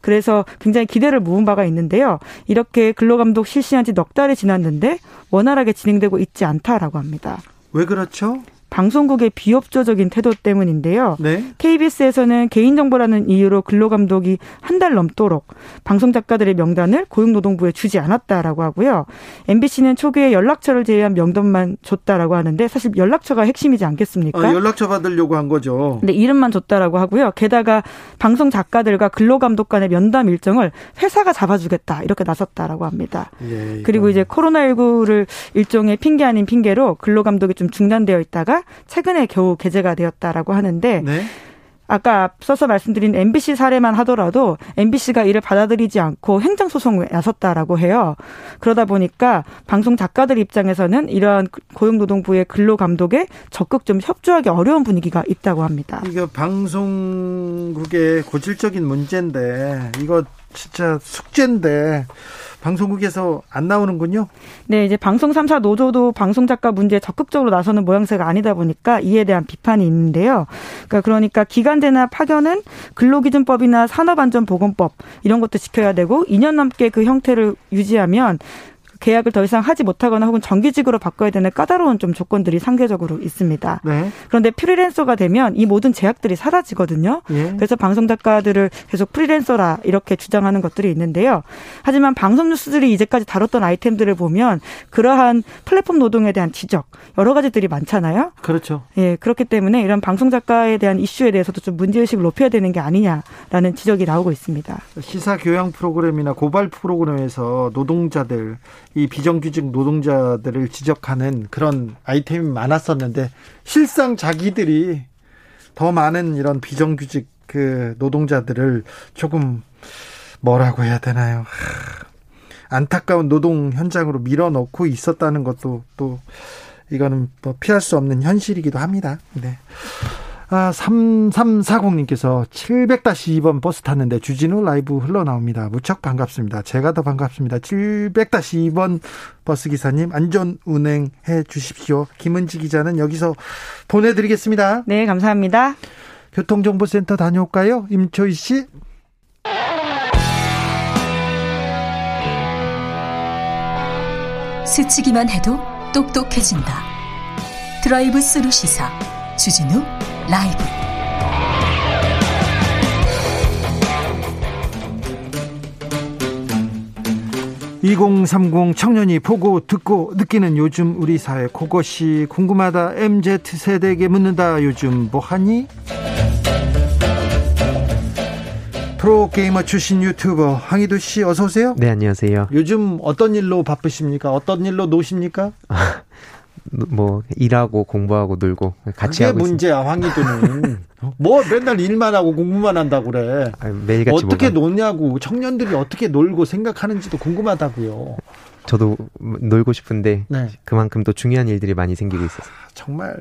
그래서 굉장히 기대를 모은 바가 있는데요. 이렇게 근로감독 실시한 지 넉 달이 지났는데 원활하게 진행되고 있지 않다라고 합니다. 왜 그렇죠? 방송국의 비협조적인 태도 때문인데요. 네. KBS에서는 개인정보라는 이유로 근로감독이 한 달 넘도록 방송 작가들의 명단을 고용노동부에 주지 않았다라고 하고요. MBC는 초기에 연락처를 제외한 명단만 줬다라고 하는데 사실 연락처가 핵심이지 않겠습니까? 어, 연락처 받으려고 한 거죠. 근데 이름만 줬다라고 하고요. 게다가 방송 작가들과 근로감독 간의 면담 일정을 회사가 잡아주겠다 이렇게 나섰다라고 합니다. 예, 그리고 이제 코로나19를 일종의 핑계 아닌 핑계로 근로감독이 좀 중단되어 있다가 최근에 겨우 개재가 되었다라고 하는데 네. 아까 앞서서 말씀드린 MBC 사례만 하더라도 MBC가 이를 받아들이지 않고 행정소송에 나섰다라고 해요. 그러다 보니까 방송 작가들 입장에서는 이러한 고용노동부의 근로감독에 적극 좀 협조하기 어려운 분위기가 있다고 합니다. 이거 방송국의 고질적인 문제인데 이거 진짜 숙제인데 방송국에서 안 나오는군요. 네, 이제 방송 3사 노조도 방송 작가 문제에 적극적으로 나서는 모양새가 아니다 보니까 이에 대한 비판이 있는데요. 그러니까 그러니까 기간제나 파견은 근로기준법이나 산업안전보건법 이런 것도 지켜야 되고 2년 넘게 그 형태를 유지하면 계약을 더 이상 하지 못하거나 혹은 정규직으로 바꿔야 되는 까다로운 좀 조건들이 상대적으로 있습니다. 네. 그런데 프리랜서가 되면 이 모든 제약들이 사라지거든요. 예. 그래서 방송 작가들을 계속 프리랜서라 이렇게 주장하는 것들이 있는데요. 하지만 방송 뉴스들이 이제까지 다뤘던 아이템들을 보면 그러한 플랫폼 노동에 대한 지적 여러 가지들이 많잖아요. 그렇죠. 예, 그렇기 때문에 이런 방송 작가에 대한 이슈에 대해서도 좀 문제 의식을 높여야 되는 게 아니냐라는 지적이 나오고 있습니다. 시사 교양 프로그램이나 고발 프로그램에서 노동자들 이 비정규직 노동자들을 지적하는 그런 아이템이 많았었는데 실상 자기들이 더 많은 이런 비정규직 그 노동자들을 조금 뭐라고 해야 되나요? 하, 안타까운 노동 현장으로 밀어넣고 있었다는 것도 또 이거는 뭐 피할 수 없는 현실이기도 합니다. 네. 아, 3340님께서 700-2번 버스 탔는데 주진우 라이브 흘러나옵니다. 무척 반갑습니다. 제가 더 반갑습니다. 700-2번 버스 기사님 안전 운행해 주십시오. 김은지 기자는 여기서 보내드리겠습니다. 네, 감사합니다. 교통정보센터 다녀올까요? 임초희 씨. 스치기만 해도 똑똑해진다. 드라이브 스루 시사 주진우 라이브 (2030) 청년이 보고 듣고 느끼는 요즘 우리 사회 그것이 궁금하다 MZ세대에게 묻는다 요즘 뭐하니 프로게이머 출신 유튜버 황희도 씨 어서 오세요. 네, 안녕하세요. 요즘 어떤 일로 바쁘십니까? 어떤 일로 노십니까? 아, 뭐 일하고 공부하고 놀고 같이 그게 하고 문제야 황희도는. 뭐 맨날 일만 하고 공부만 한다고 그래. 아, 매일같이 어떻게 뭐가... 노냐고. 청년들이 어떻게 놀고 생각하는지도 궁금하다고요 저도 놀고 싶은데 네. 그만큼 또 중요한 일들이 많이 생기고 있어서 정말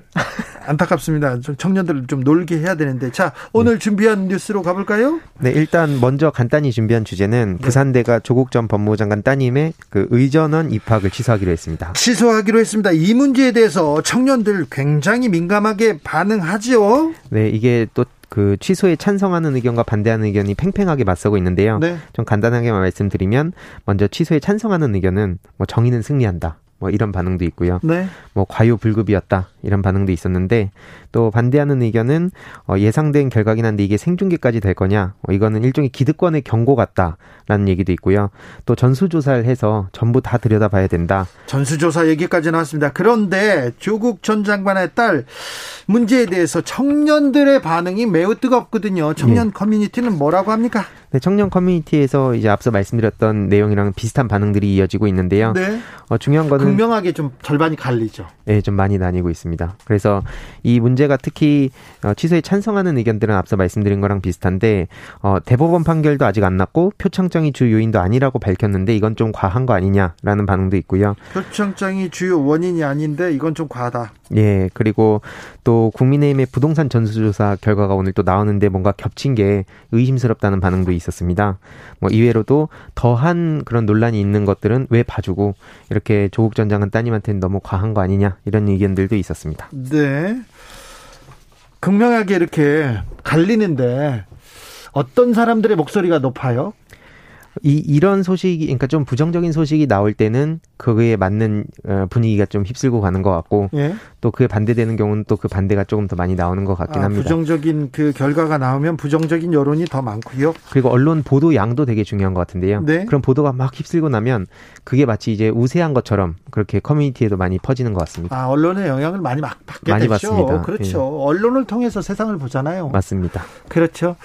안타깝습니다. 좀 청년들을 좀 놀게 해야 되는데 자 오늘 네. 준비한 뉴스로 가볼까요? 네 일단 먼저 간단히 준비한 주제는 네. 부산대가 조국 전 법무장관 따님의 그 의전원 입학을 취소하기로 했습니다. 취소하기로 했습니다. 이 문제에 대해서 청년들 굉장히 민감하게 반응하지요. 네 이게 또 그 취소에 찬성하는 의견과 반대하는 의견이 팽팽하게 맞서고 있는데요. 네. 좀 간단하게 말씀드리면 먼저 취소에 찬성하는 의견은 뭐 정의는 승리한다. 뭐 이런 반응도 있고요. 네. 뭐 과유불급이었다 이런 반응도 있었는데 또 반대하는 의견은 어 예상된 결과긴 한데 이게 생중계까지 될 거냐? 어 이거는 일종의 기득권의 경고 같다라는 얘기도 있고요. 또 전수조사를 해서 전부 다 들여다봐야 된다. 전수조사 얘기까지 나왔습니다. 그런데 조국 전 장관의 딸 문제에 대해서 청년들의 반응이 매우 뜨겁거든요. 청년 네. 커뮤니티는 뭐라고 합니까? 네, 청년 커뮤니티에서 이제 앞서 말씀드렸던 내용이랑 비슷한 반응들이 이어지고 있는데요. 네. 어, 중요한 거는 극명하게 좀 절반이 갈리죠. 네, 좀 많이 나뉘고 있습니다. 그래서 이 문제가 특히 어, 취소에 찬성하는 의견들은 앞서 말씀드린 거랑 비슷한데 어, 대법원 판결도 아직 안 났고 표창장이 주 요인도 아니라고 밝혔는데 이건 좀 과한 거 아니냐라는 반응도 있고요. 표창장이 주요 원인이 아닌데 이건 좀 과하다. 예, 그리고 또 국민의힘의 부동산 전수조사 결과가 오늘 또 나오는데 뭔가 겹친 게 의심스럽다는 반응도 있었습니다. 뭐 이외로도 더한 그런 논란이 있는 것들은 왜 봐주고 이렇게 조국 전 장관 따님한테는 너무 과한 거 아니냐 이런 의견들도 있었습니다. 네. 극명하게 이렇게 갈리는데 어떤 사람들의 목소리가 높아요? 이 이런 소식이 그러니까 좀 부정적인 소식이 나올 때는 그거에 맞는 어, 분위기가 좀 휩쓸고 가는 것 같고 예? 또 그에 반대되는 경우는 또 그 반대가 조금 더 많이 나오는 것 같긴 아, 합니다. 부정적인 그 결과가 나오면 부정적인 여론이 더 많고요. 그리고 언론 보도 양도 되게 중요한 것 같은데요. 네? 그런 보도가 막 휩쓸고 나면 그게 마치 이제 우세한 것처럼 그렇게 커뮤니티에도 많이 퍼지는 것 같습니다. 아 언론의 영향을 많이 막 받게 많이 되죠. 받습니다. 그렇죠. 예. 언론을 통해서 세상을 보잖아요. 맞습니다. 그렇죠.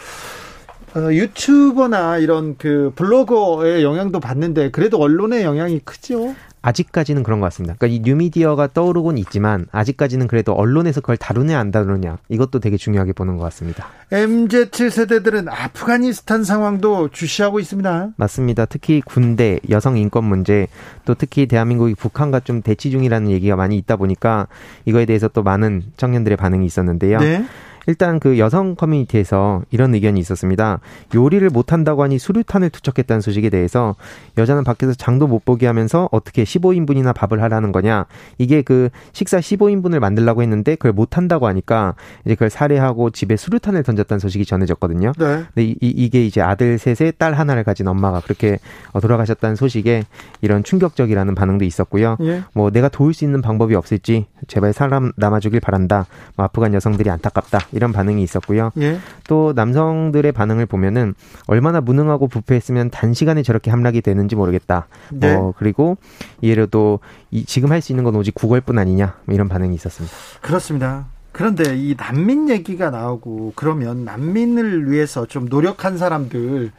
어, 유튜버나 이런 그 블로거의 영향도 받는데 그래도 언론의 영향이 크죠. 아직까지는 그런 것 같습니다. 그러니까 이 뉴미디어가 떠오르곤 있지만 아직까지는 그래도 언론에서 그걸 다루냐 안 다루냐 이것도 되게 중요하게 보는 것 같습니다. MZ 세대들은 아프가니스탄 상황도 주시하고 있습니다. 맞습니다. 특히 군대, 여성 인권 문제, 또 특히 대한민국이 북한과 좀 대치 중이라는 얘기가 많이 있다 보니까 이거에 대해서 또 많은 청년들의 반응이 있었는데요. 네. 일단 그 여성 커뮤니티에서 이런 의견이 있었습니다. 요리를 못한다고 하니 수류탄을 투척했다는 소식에 대해서 여자는 밖에서 장도 못 보게 하면서 어떻게 15인분이나 밥을 하라는 거냐. 이게 그 식사 15인분을 만들라고 했는데 그걸 못한다고 하니까 이제 그걸 살해하고 집에 수류탄을 던졌다는 소식이 전해졌거든요. 네. 근데 이, 이게 이제 아들 셋에 딸 하나를 가진 엄마가 그렇게 어, 돌아가셨다는 소식에 이런 충격적이라는 반응도 있었고요. 예. 뭐 내가 도울 수 있는 방법이 없을지 제발 사람 남아주길 바란다. 뭐 아프간 여성들이 안타깝다. 이런 반응이 있었고요. 예. 또 남성들의 반응을 보면은 얼마나 무능하고 부패했으면 단시간에 저렇게 함락이 되는지 모르겠다. 네. 어, 그리고 이래도 이, 지금 할 수 있는 건 오직 구걸뿐 아니냐 뭐 이런 반응이 있었습니다. 그렇습니다. 그런데 이 난민 얘기가 나오고 그러면 난민을 위해서 좀 노력한 사람들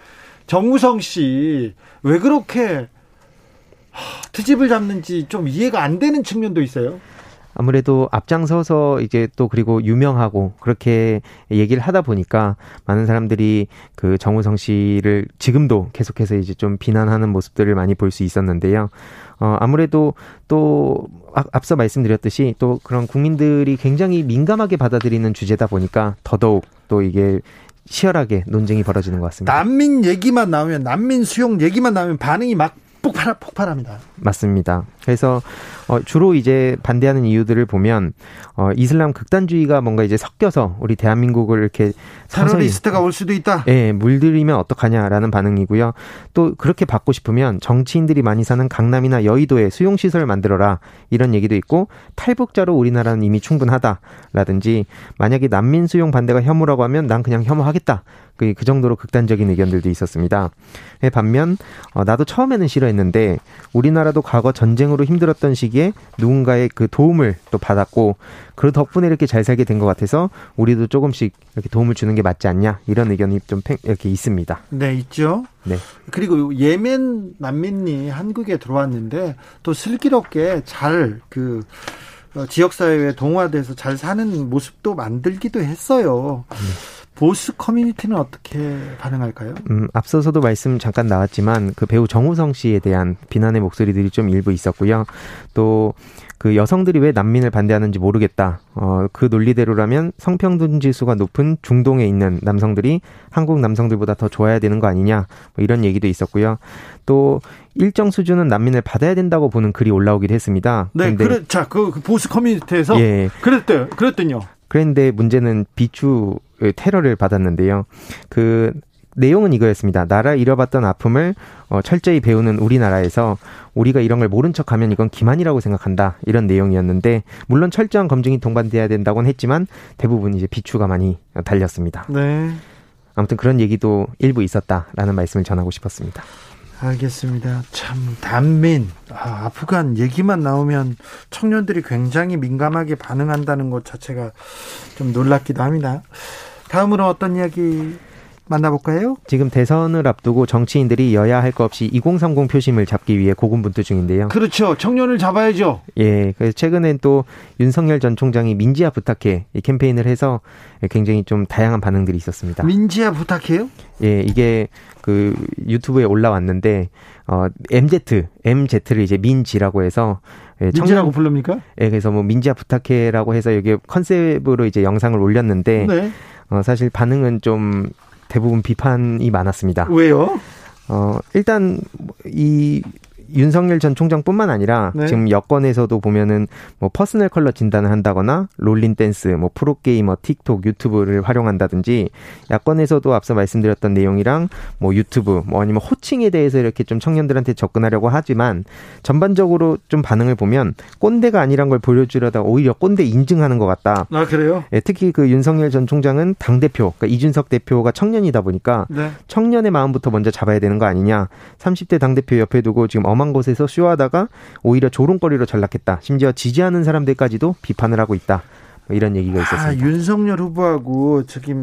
정우성 씨 왜 그렇게 트집을 잡는지 좀 이해가 안 되는 측면도 있어요. 아무래도 앞장서서 이제 또 그리고 유명하고 그렇게 얘기를 하다 보니까 많은 사람들이 그 정우성 씨를 지금도 계속해서 이제 좀 비난하는 모습들을 많이 볼 수 있었는데요. 어, 아무래도 또 앞서 말씀드렸듯이 또 그런 국민들이 굉장히 민감하게 받아들이는 주제다 보니까 더더욱 또 이게 치열하게 논쟁이 벌어지는 것 같습니다. 난민 얘기만 나오면 난민 수용 얘기만 나오면 반응이 막 폭발 폭발합니다. 맞습니다. 그래서 어, 주로 이제 반대하는 이유들을 보면 어, 이슬람 극단주의가 뭔가 이제 섞여서 우리 대한민국을 이렇게 테러리스트가 올 수도 있다. 예, 물들이면 어떡하냐라는 반응이고요. 또 그렇게 받고 싶으면 정치인들이 많이 사는 강남이나 여의도에 수용 시설을 만들어라 이런 얘기도 있고 탈북자로 우리나라는 이미 충분하다라든지 만약에 난민 수용 반대가 혐오라고 하면 난 그냥 혐오하겠다. 그, 그 정도로 극단적인 의견들도 있었습니다. 예, 반면 어, 나도 처음에는 싫어했는데 우리나라도 과거 전쟁으로 힘들었던 시기에 누군가의 그 도움을 또 받았고 그 덕분에 이렇게 잘 살게 된 것 같아서 우리도 조금씩 이렇게 도움을 주는 게 맞지 않냐 이런 의견이 좀 이렇게 있습니다. 네, 있죠. 네. 그리고 예멘 난민이 한국에 들어왔는데 또 슬기롭게 잘그 어, 지역사회에 동화돼서 잘 사는 모습도 만들기도 했어요. 네. 보수 커뮤니티는 어떻게 반응할까요? 음, 앞서서도 말씀 잠깐 나왔지만 그 배우 정우성 씨에 대한 비난의 목소리들이 좀 일부 있었고요. 또 그 여성들이 왜 난민을 반대하는지 모르겠다. 어, 그 논리대로라면 성평등 지수가 높은 중동에 있는 남성들이 한국 남성들보다 더 좋아야 되는 거 아니냐. 뭐 이런 얘기도 있었고요. 또 일정 수준은 난민을 받아야 된다고 보는 글이 올라오기도 했습니다. 네, 그래, 자, 그, 그 보수 커뮤니티에서 예. 그랬대요. 그랬더니요. 그런데 문제는 비추 테러를 받았는데요. 그 내용은 이거였습니다. 나라 잃어봤던 아픔을 어, 철저히 배우는 우리나라에서 우리가 이런 걸 모른 척하면 이건 기만이라고 생각한다 이런 내용이었는데 물론 철저한 검증이 동반돼야 된다고는 했지만 대부분 이제 비추가 많이 달렸습니다. 네. 아무튼 그런 얘기도 일부 있었다라는 말씀을 전하고 싶었습니다. 알겠습니다. 참 단민 아, 아프간 얘기만 나오면 청년들이 굉장히 민감하게 반응한다는 것 자체가 좀 놀랍기도 합니다. 다음으로 어떤 이야기 만나볼까요? 지금 대선을 앞두고 정치인들이 여야 할 것 없이 2030 표심을 잡기 위해 고군분투 중인데요. 그렇죠. 청년을 잡아야죠. 예. 그래서 최근엔 또 윤석열 전 총장이 민지야 부탁해 이 캠페인을 해서 굉장히 좀 다양한 반응들이 있었습니다. 민지야 부탁해요? 예, 이게 그 유튜브에 올라왔는데 어 MZ, MZ를 이제 민지라고 해서 예, 민지라고 부릅니까? 예, 그래서 뭐 민지야 부탁해라고 해서 여기 컨셉으로 이제 영상을 올렸는데 네. 어 사실 반응은 좀 대부분 비판이 많았습니다. 왜요? 어, 일단 이 윤석열 전 총장뿐만 아니라 네. 지금 여권에서도 보면은 뭐 퍼스널 컬러 진단을 한다거나 롤린 댄스, 뭐 프로게이머, 틱톡, 유튜브를 활용한다든지 야권에서도 앞서 말씀드렸던 내용이랑 뭐 유튜브, 뭐 아니면 호칭에 대해서 이렇게 좀 청년들한테 접근하려고 하지만 전반적으로 좀 반응을 보면 꼰대가 아니란 걸 보여주려다 오히려 꼰대 인증하는 것 같다. 아 그래요? 예, 특히 그 윤석열 전 총장은 당 대표, 그러니까 이준석 대표가 청년이다 보니까 네. 청년의 마음부터 먼저 잡아야 되는 거 아니냐. 30대 당 대표 옆에 두고 지금 엄한 곳에서 쇼하다가 오히려 조롱거리로 전락했다. 심지어 지지하는 사람들까지도 비판을 하고 있다. 뭐 이런 얘기가 아, 있었습니다. 아, 윤석열 후보하고 저기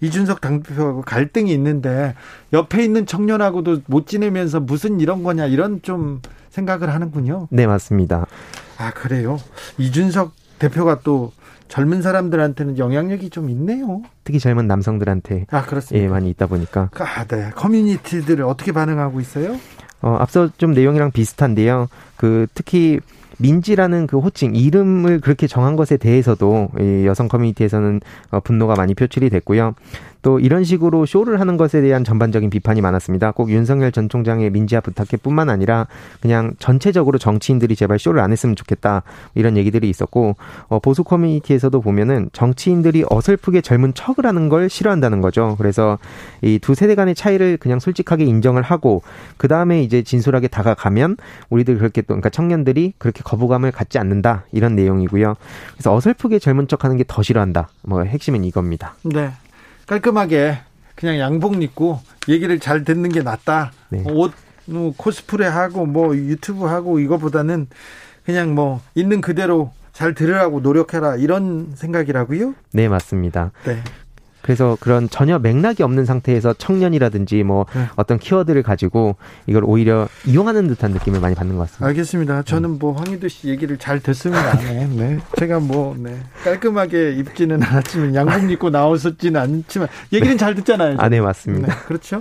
이준석 당대표하고 갈등이 있는데 옆에 있는 청년하고도 못 지내면서 무슨 이런 거냐 이런 좀 생각을 하는군요. 네, 맞습니다. 아, 그래요. 이준석 대표가 또 젊은 사람들한테는 영향력이 좀 있네요. 특히 젊은 남성들한테 아, 그렇습니다. 예, 많이 있다 보니까. 아, 네. 커뮤니티들 어떻게 반응하고 있어요? 어, 앞서 좀 내용이랑 비슷한데요. 그 특히 민지라는 그 호칭 이름을 그렇게 정한 것에 대해서도 이 여성 커뮤니티에서는 어, 분노가 많이 표출이 됐고요. 또 이런 식으로 쇼를 하는 것에 대한 전반적인 비판이 많았습니다. 꼭 윤석열 전 총장의 민지화 부탁회뿐만 아니라 그냥 전체적으로 정치인들이 제발 쇼를 안 했으면 좋겠다 이런 얘기들이 있었고 어, 보수 커뮤니티에서도 보면은 정치인들이 어설프게 젊은 척을 하는 걸 싫어한다는 거죠. 그래서 이 두 세대 간의 차이를 그냥 솔직하게 인정을 하고 그 다음에 이제 진솔하게 다가가면 우리들 그렇게 또 그러니까 청년들이 그렇게 거부감을 갖지 않는다 이런 내용이고요. 그래서 어설프게 젊은 척하는 게 더 싫어한다. 뭐 핵심은 이겁니다. 네. 깔끔하게 그냥 양복 입고 얘기를 잘 듣는 게 낫다. 네. 옷 뭐, 코스프레 하고 뭐 유튜브 하고 이거보다는 그냥 뭐 있는 그대로 잘 들으라고 노력해라 이런 생각이라고요? 네 맞습니다. 네. 그래서 그런 전혀 맥락이 없는 상태에서 청년이라든지 뭐 네. 어떤 키워드를 가지고 이걸 오히려 이용하는 듯한 느낌을 많이 받는 것 같습니다. 알겠습니다. 저는 뭐 황희도 씨 얘기를 잘 듣습니다. 네. 네. 제가 뭐 네. 깔끔하게 입지는 않았지만 양복 입고 나오셨지는 않지만 얘기는 잘 듣잖아요. 아, 네, 맞습니다. 네, 그렇죠.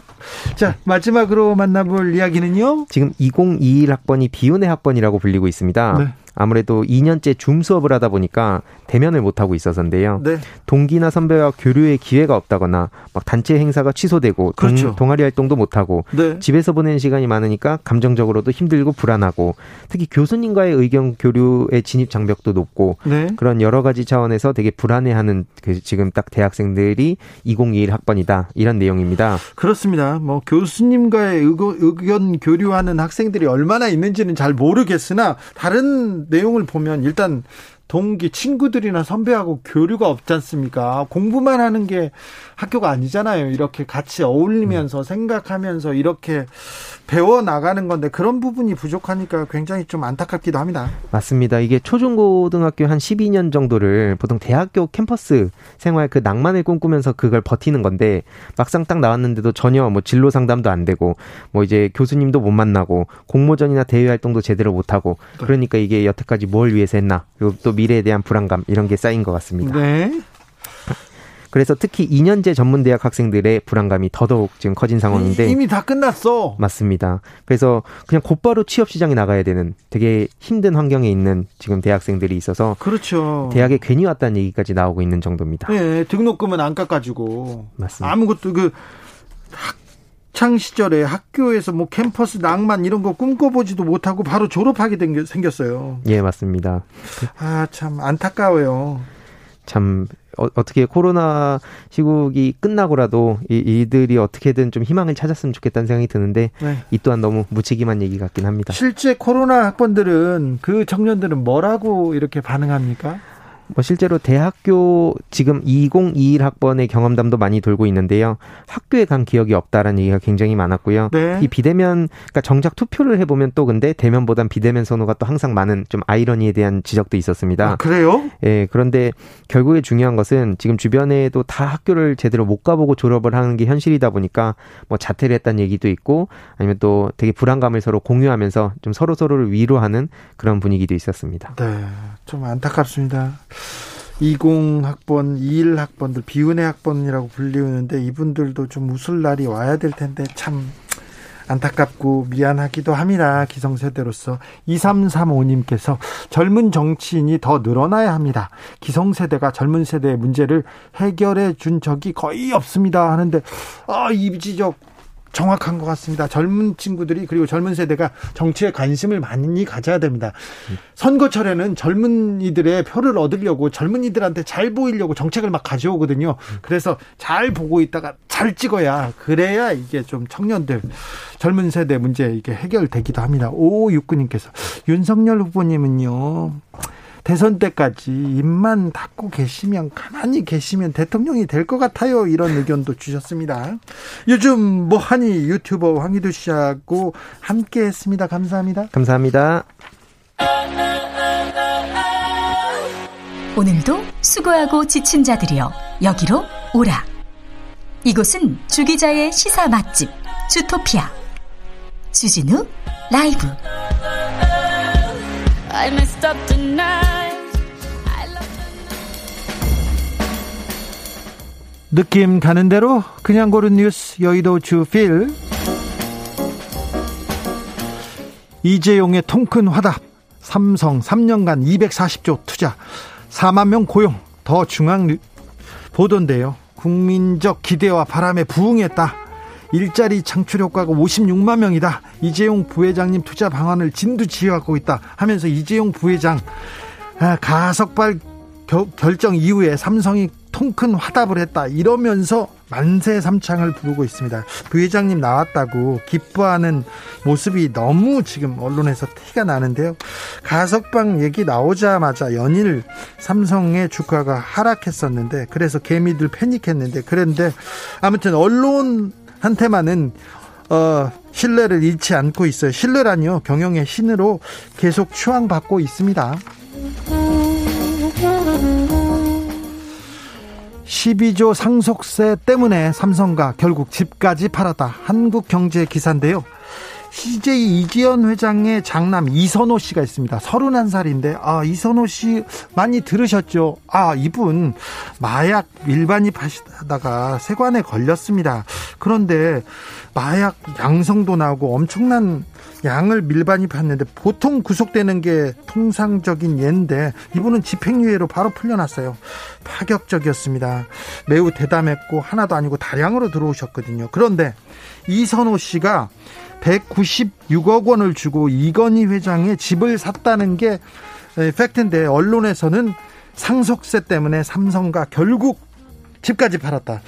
자, 마지막으로 만나볼 이야기는요. 지금 2021 학번이 비운의 학번이라고 불리고 있습니다. 네. 아무래도 2년째 줌 수업을 하다 보니까 대면을 못 하고 있어서인데요. 네. 동기나 선배와 교류의 기회가 없다거나 막 단체 행사가 취소되고 그렇죠. 동, 아리 활동도 못 하고 네. 집에서 보내는 시간이 많으니까 감정적으로도 힘들고 불안하고 특히 교수님과의 의견 교류의 진입 장벽도 높고 네. 그런 여러 가지 차원에서 되게 불안해하는 그 지금 딱 대학생들이 2021 학번이다 이런 내용입니다. 그렇습니다. 뭐 교수님과의 의견 교류하는 학생들이 얼마나 있는지는 잘 모르겠으나 다른 내용을 보면 일단 동기 친구들이나 선배하고 교류가 없지 않습니까? 공부만 하는 게 학교가 아니잖아요. 이렇게 같이 어울리면서 음. 생각하면서 이렇게 배워 나가는 건데 그런 부분이 부족하니까 굉장히 좀 안타깝기도 합니다. 맞습니다. 이게 초중고등학교 한 12년 정도를 보통 대학교 캠퍼스 생활 그 낭만을 꿈꾸면서 그걸 버티는 건데 막상 딱 나왔는데도 전혀 뭐 진로 상담도 안 되고 뭐 이제 교수님도 못 만나고 공모전이나 대외 활동도 제대로 못 하고 네. 그러니까 이게 여태까지 뭘 위해서 했나 그리고 또 미래에 대한 불안감 이런 게 쌓인 것 같습니다. 네. 그래서 특히 2년제 전문대학 학생들의 불안감이 더더욱 지금 커진 상황인데 이미 다 끝났어. 맞습니다. 그래서 그냥 곧바로 취업 시장에 나가야 되는 되게 힘든 환경에 있는 지금 대학생들이 있어서 그렇죠. 대학에 괜히 왔다는 얘기까지 나오고 있는 정도입니다. 네, 등록금은 안 깎아주고 맞습니다. 아무것도 그 학창 시절에 학교에서 뭐 캠퍼스 낭만 이런 거 꿈꿔보지도 못하고 바로 졸업하게 생겼어요. 예, 맞습니다. 아, 참 안타까워요. 참 어, 떻게 코로나 시국이 끝나고라도 이, 이들이 어떻게든 좀 희망을 찾았으면 좋겠다는 생각이 드는데 네. 이 또한 너무 무책임한 얘기 같긴 합니다. 실제 코로나 학번들은 그 청년들은 뭐라고 이렇게 반응합니까? 뭐 실제로 대학교 지금 2021 학번의 경험담도 많이 돌고 있는데요. 학교에 간 기억이 없다라는 얘기가 굉장히 많았고요. 네. 이 비대면 그러니까 정작 투표를 해 보면 또 근데 대면보단 비대면 선호가 또 항상 많은 좀 아이러니에 대한 지적도 있었습니다. 아, 그래요? 예. 그런데 결국에 중요한 것은 지금 주변에도 다 학교를 제대로 못 가보고 졸업을 하는 게 현실이다 보니까 뭐 자퇴를 했다는 얘기도 있고 아니면 또 되게 불안감을 서로 공유하면서 좀 서로 서로를 위로하는 그런 분위기도 있었습니다. 네. 좀 안타깝습니다. 20학번, 21학번들 비운의 학번이라고 불리우는데 이분들도 좀 웃을 날이 와야 될 텐데 참 안타깝고 미안하기도 합니다. 기성세대로서 2335님께서 젊은 정치인이 더 늘어나야 합니다. 기성세대가 젊은 세대의 문제를 해결해 준 적이 거의 없습니다. 하는데 아, 이 지적 정확한 것 같습니다. 젊은 친구들이 그리고 젊은 세대가 정치에 관심을 많이 가져야 됩니다. 선거철에는 젊은이들의 표를 얻으려고 젊은이들한테 잘 보이려고 정책을 막 가져오거든요. 그래서 잘 보고 있다가 잘 찍어야 그래야 이게 좀 청년들 젊은 세대 문제 이게 해결되기도 합니다. 5569님께서 윤석열 후보님은요. 대선 때까지 입만 닫고 계시면 가만히 계시면 대통령이 될 것 같아요. 이런 의견도 주셨습니다. 요즘 뭐하니 유튜버 황희도 씨하고 함께 했습니다. 감사합니다. 감사합니다. 오늘도 수고하고 지친 자들이여 여기로 오라. 이곳은 주기자의 시사 맛집 주토피아 주진우 라이브 느낌 가는 대로 그냥 고른 뉴스 여의도 주필. 이재용의 통큰 화답. 삼성 3년간 240조 투자. 4만 명 고용. 더 중앙 보던데요. 국민적 기대와 바람에 부응했다. 일자리 창출 효과가 56만 명이다. 이재용 부회장님 투자 방안을 진두지휘하고 있다 하면서 이재용 부회장 아, 가석발 결정 이후에 삼성이 통큰 화답을 했다 이러면서 만세 삼창을 부르고 있습니다. 부회장님 나왔다고 기뻐하는 모습이 너무 지금 언론에서 티가 나는데요. 가석방 얘기 나오자마자 연일 삼성의 주가가 하락했었는데 그래서 개미들 패닉했는데 그런데 아무튼 언론한테만은 어, 신뢰를 잃지 않고 있어요. 신뢰라니요. 경영의 신으로 계속 추앙받고 있습니다. 12조 상속세 때문에 삼성가 결국 집까지 팔았다. 한국경제 기사인데요. CJ 이기현 회장의 장남 이선호 씨가 있습니다. 31살인데, 아, 이선호 씨 많이 들으셨죠? 아, 이분 마약 일반입 하시다가 세관에 걸렸습니다. 그런데 마약 양성도 나오고 엄청난 양을 밀반입했는데 보통 구속되는 게 통상적인 예인데 이분은 집행유예로 바로 풀려났어요. 파격적이었습니다. 매우 대담했고 하나도 아니고 다량으로 들어오셨거든요. 그런데 이선호 씨가 196억 원을 주고 이건희 회장의 집을 샀다는 게 팩트인데 언론에서는 상속세 때문에 삼성과 결국 집까지 팔았다.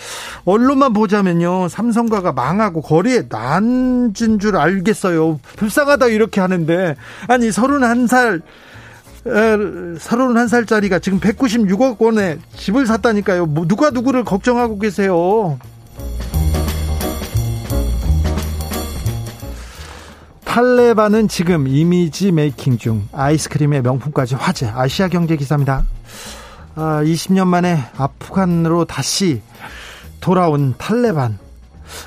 언론만 보자면요. 삼성가가 망하고 거리에 난진 줄 알겠어요. 불쌍하다 이렇게 하는데 아니 31살 31살짜리가 지금 196억 원에 집을 샀다니까요. 뭐 누가 누구를 걱정하고 계세요. 탈레반은 지금 이미지 메이킹 중 아이스크림의 명품까지 화제 아시아 경제 기사입니다. 아, 20년 만에 아프간으로 다시 돌아온 탈레반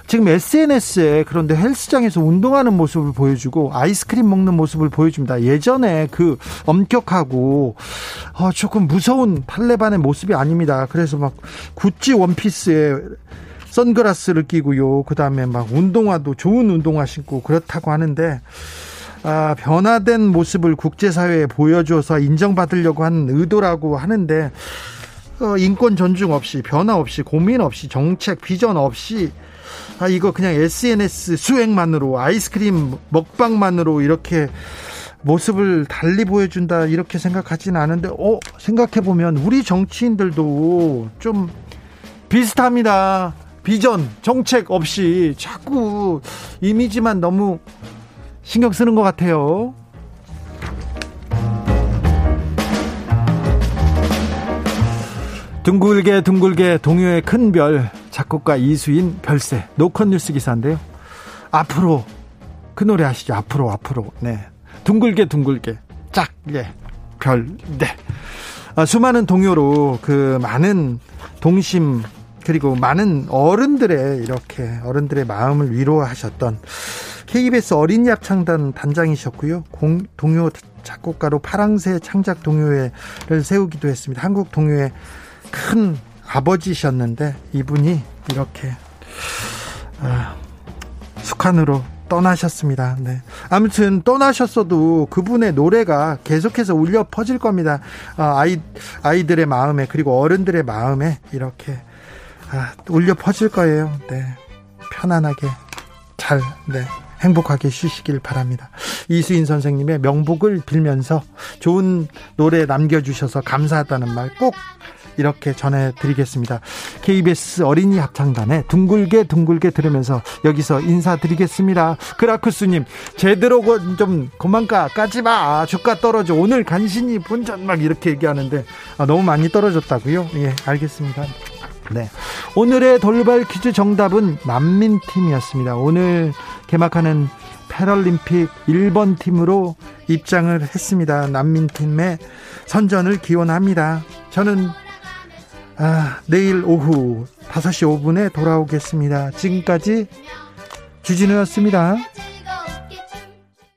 지금 SNS에 그런데 헬스장에서 운동하는 모습을 보여주고 아이스크림 먹는 모습을 보여줍니다. 예전에 그 엄격하고 어, 조금 무서운 탈레반의 모습이 아닙니다. 그래서 막 구찌 원피스에 선글라스를 끼고요. 그 다음에 막 운동화도 좋은 운동화 신고 그렇다고 하는데 아, 변화된 모습을 국제사회에 보여줘서 인정받으려고 하는 의도라고 하는데 어, 인권 존중 없이 변화 없이 고민 없이 정책 비전 없이 아 이거 그냥 SNS 수행만으로 아이스크림 먹방만으로 이렇게 모습을 달리 보여준다 이렇게 생각하지는 않은데 어 생각해 보면 우리 정치인들도 좀 비슷합니다. 비전 정책 없이 자꾸 이미지만 너무 신경 쓰는 것 같아요. 둥글게 둥글게 동요의 큰 별. 작곡가 이수인 별세. 노컷 뉴스 기사인데요. 앞으로 그 노래 아시죠? 앞으로 앞으로. 네. 둥글게 둥글게. 짝예. 별네. 아, 수많은 동요로 그 많은 동심 그리고 많은 어른들의 이렇게 어른들의 마음을 위로하셨던 KBS 어린이 합창단 단장이셨고요. 공, 동요 작곡가로 파랑새 창작 동요회를 세우기도 했습니다. 한국 동요회 큰 아버지셨는데 이분이 이렇게 아, 숙한으로 떠나셨습니다. 네. 아무튼 떠나셨어도 그분의 노래가 계속해서 울려 퍼질 겁니다. 아, 아이 아이들의 마음에 그리고 어른들의 마음에 이렇게 아, 울려 퍼질 거예요. 네. 편안하게 잘 네. 행복하게 쉬시길 바랍니다. 이수인 선생님의 명복을 빌면서 좋은 노래 남겨주셔서 감사하다는 말 꼭 이렇게 전해드리겠습니다. KBS 어린이 합창단에 둥글게 둥글게 들으면서 여기서 인사드리겠습니다. 그라쿠스님 제대로 좀 그만 가 까지 마 주가 떨어져 오늘 간신히 본전 막 이렇게 얘기하는데 아, 너무 많이 떨어졌다고요? 예 알겠습니다. 네. 오늘의 돌발 퀴즈 정답은 만민팀이었습니다. 오늘 개막하는 패럴림픽 1번 팀으로 입장을 했습니다. 난민팀의 선전을 기원합니다. 저는 아, 내일 오후 5시 5분에 돌아오겠습니다. 지금까지 주진우였습니다.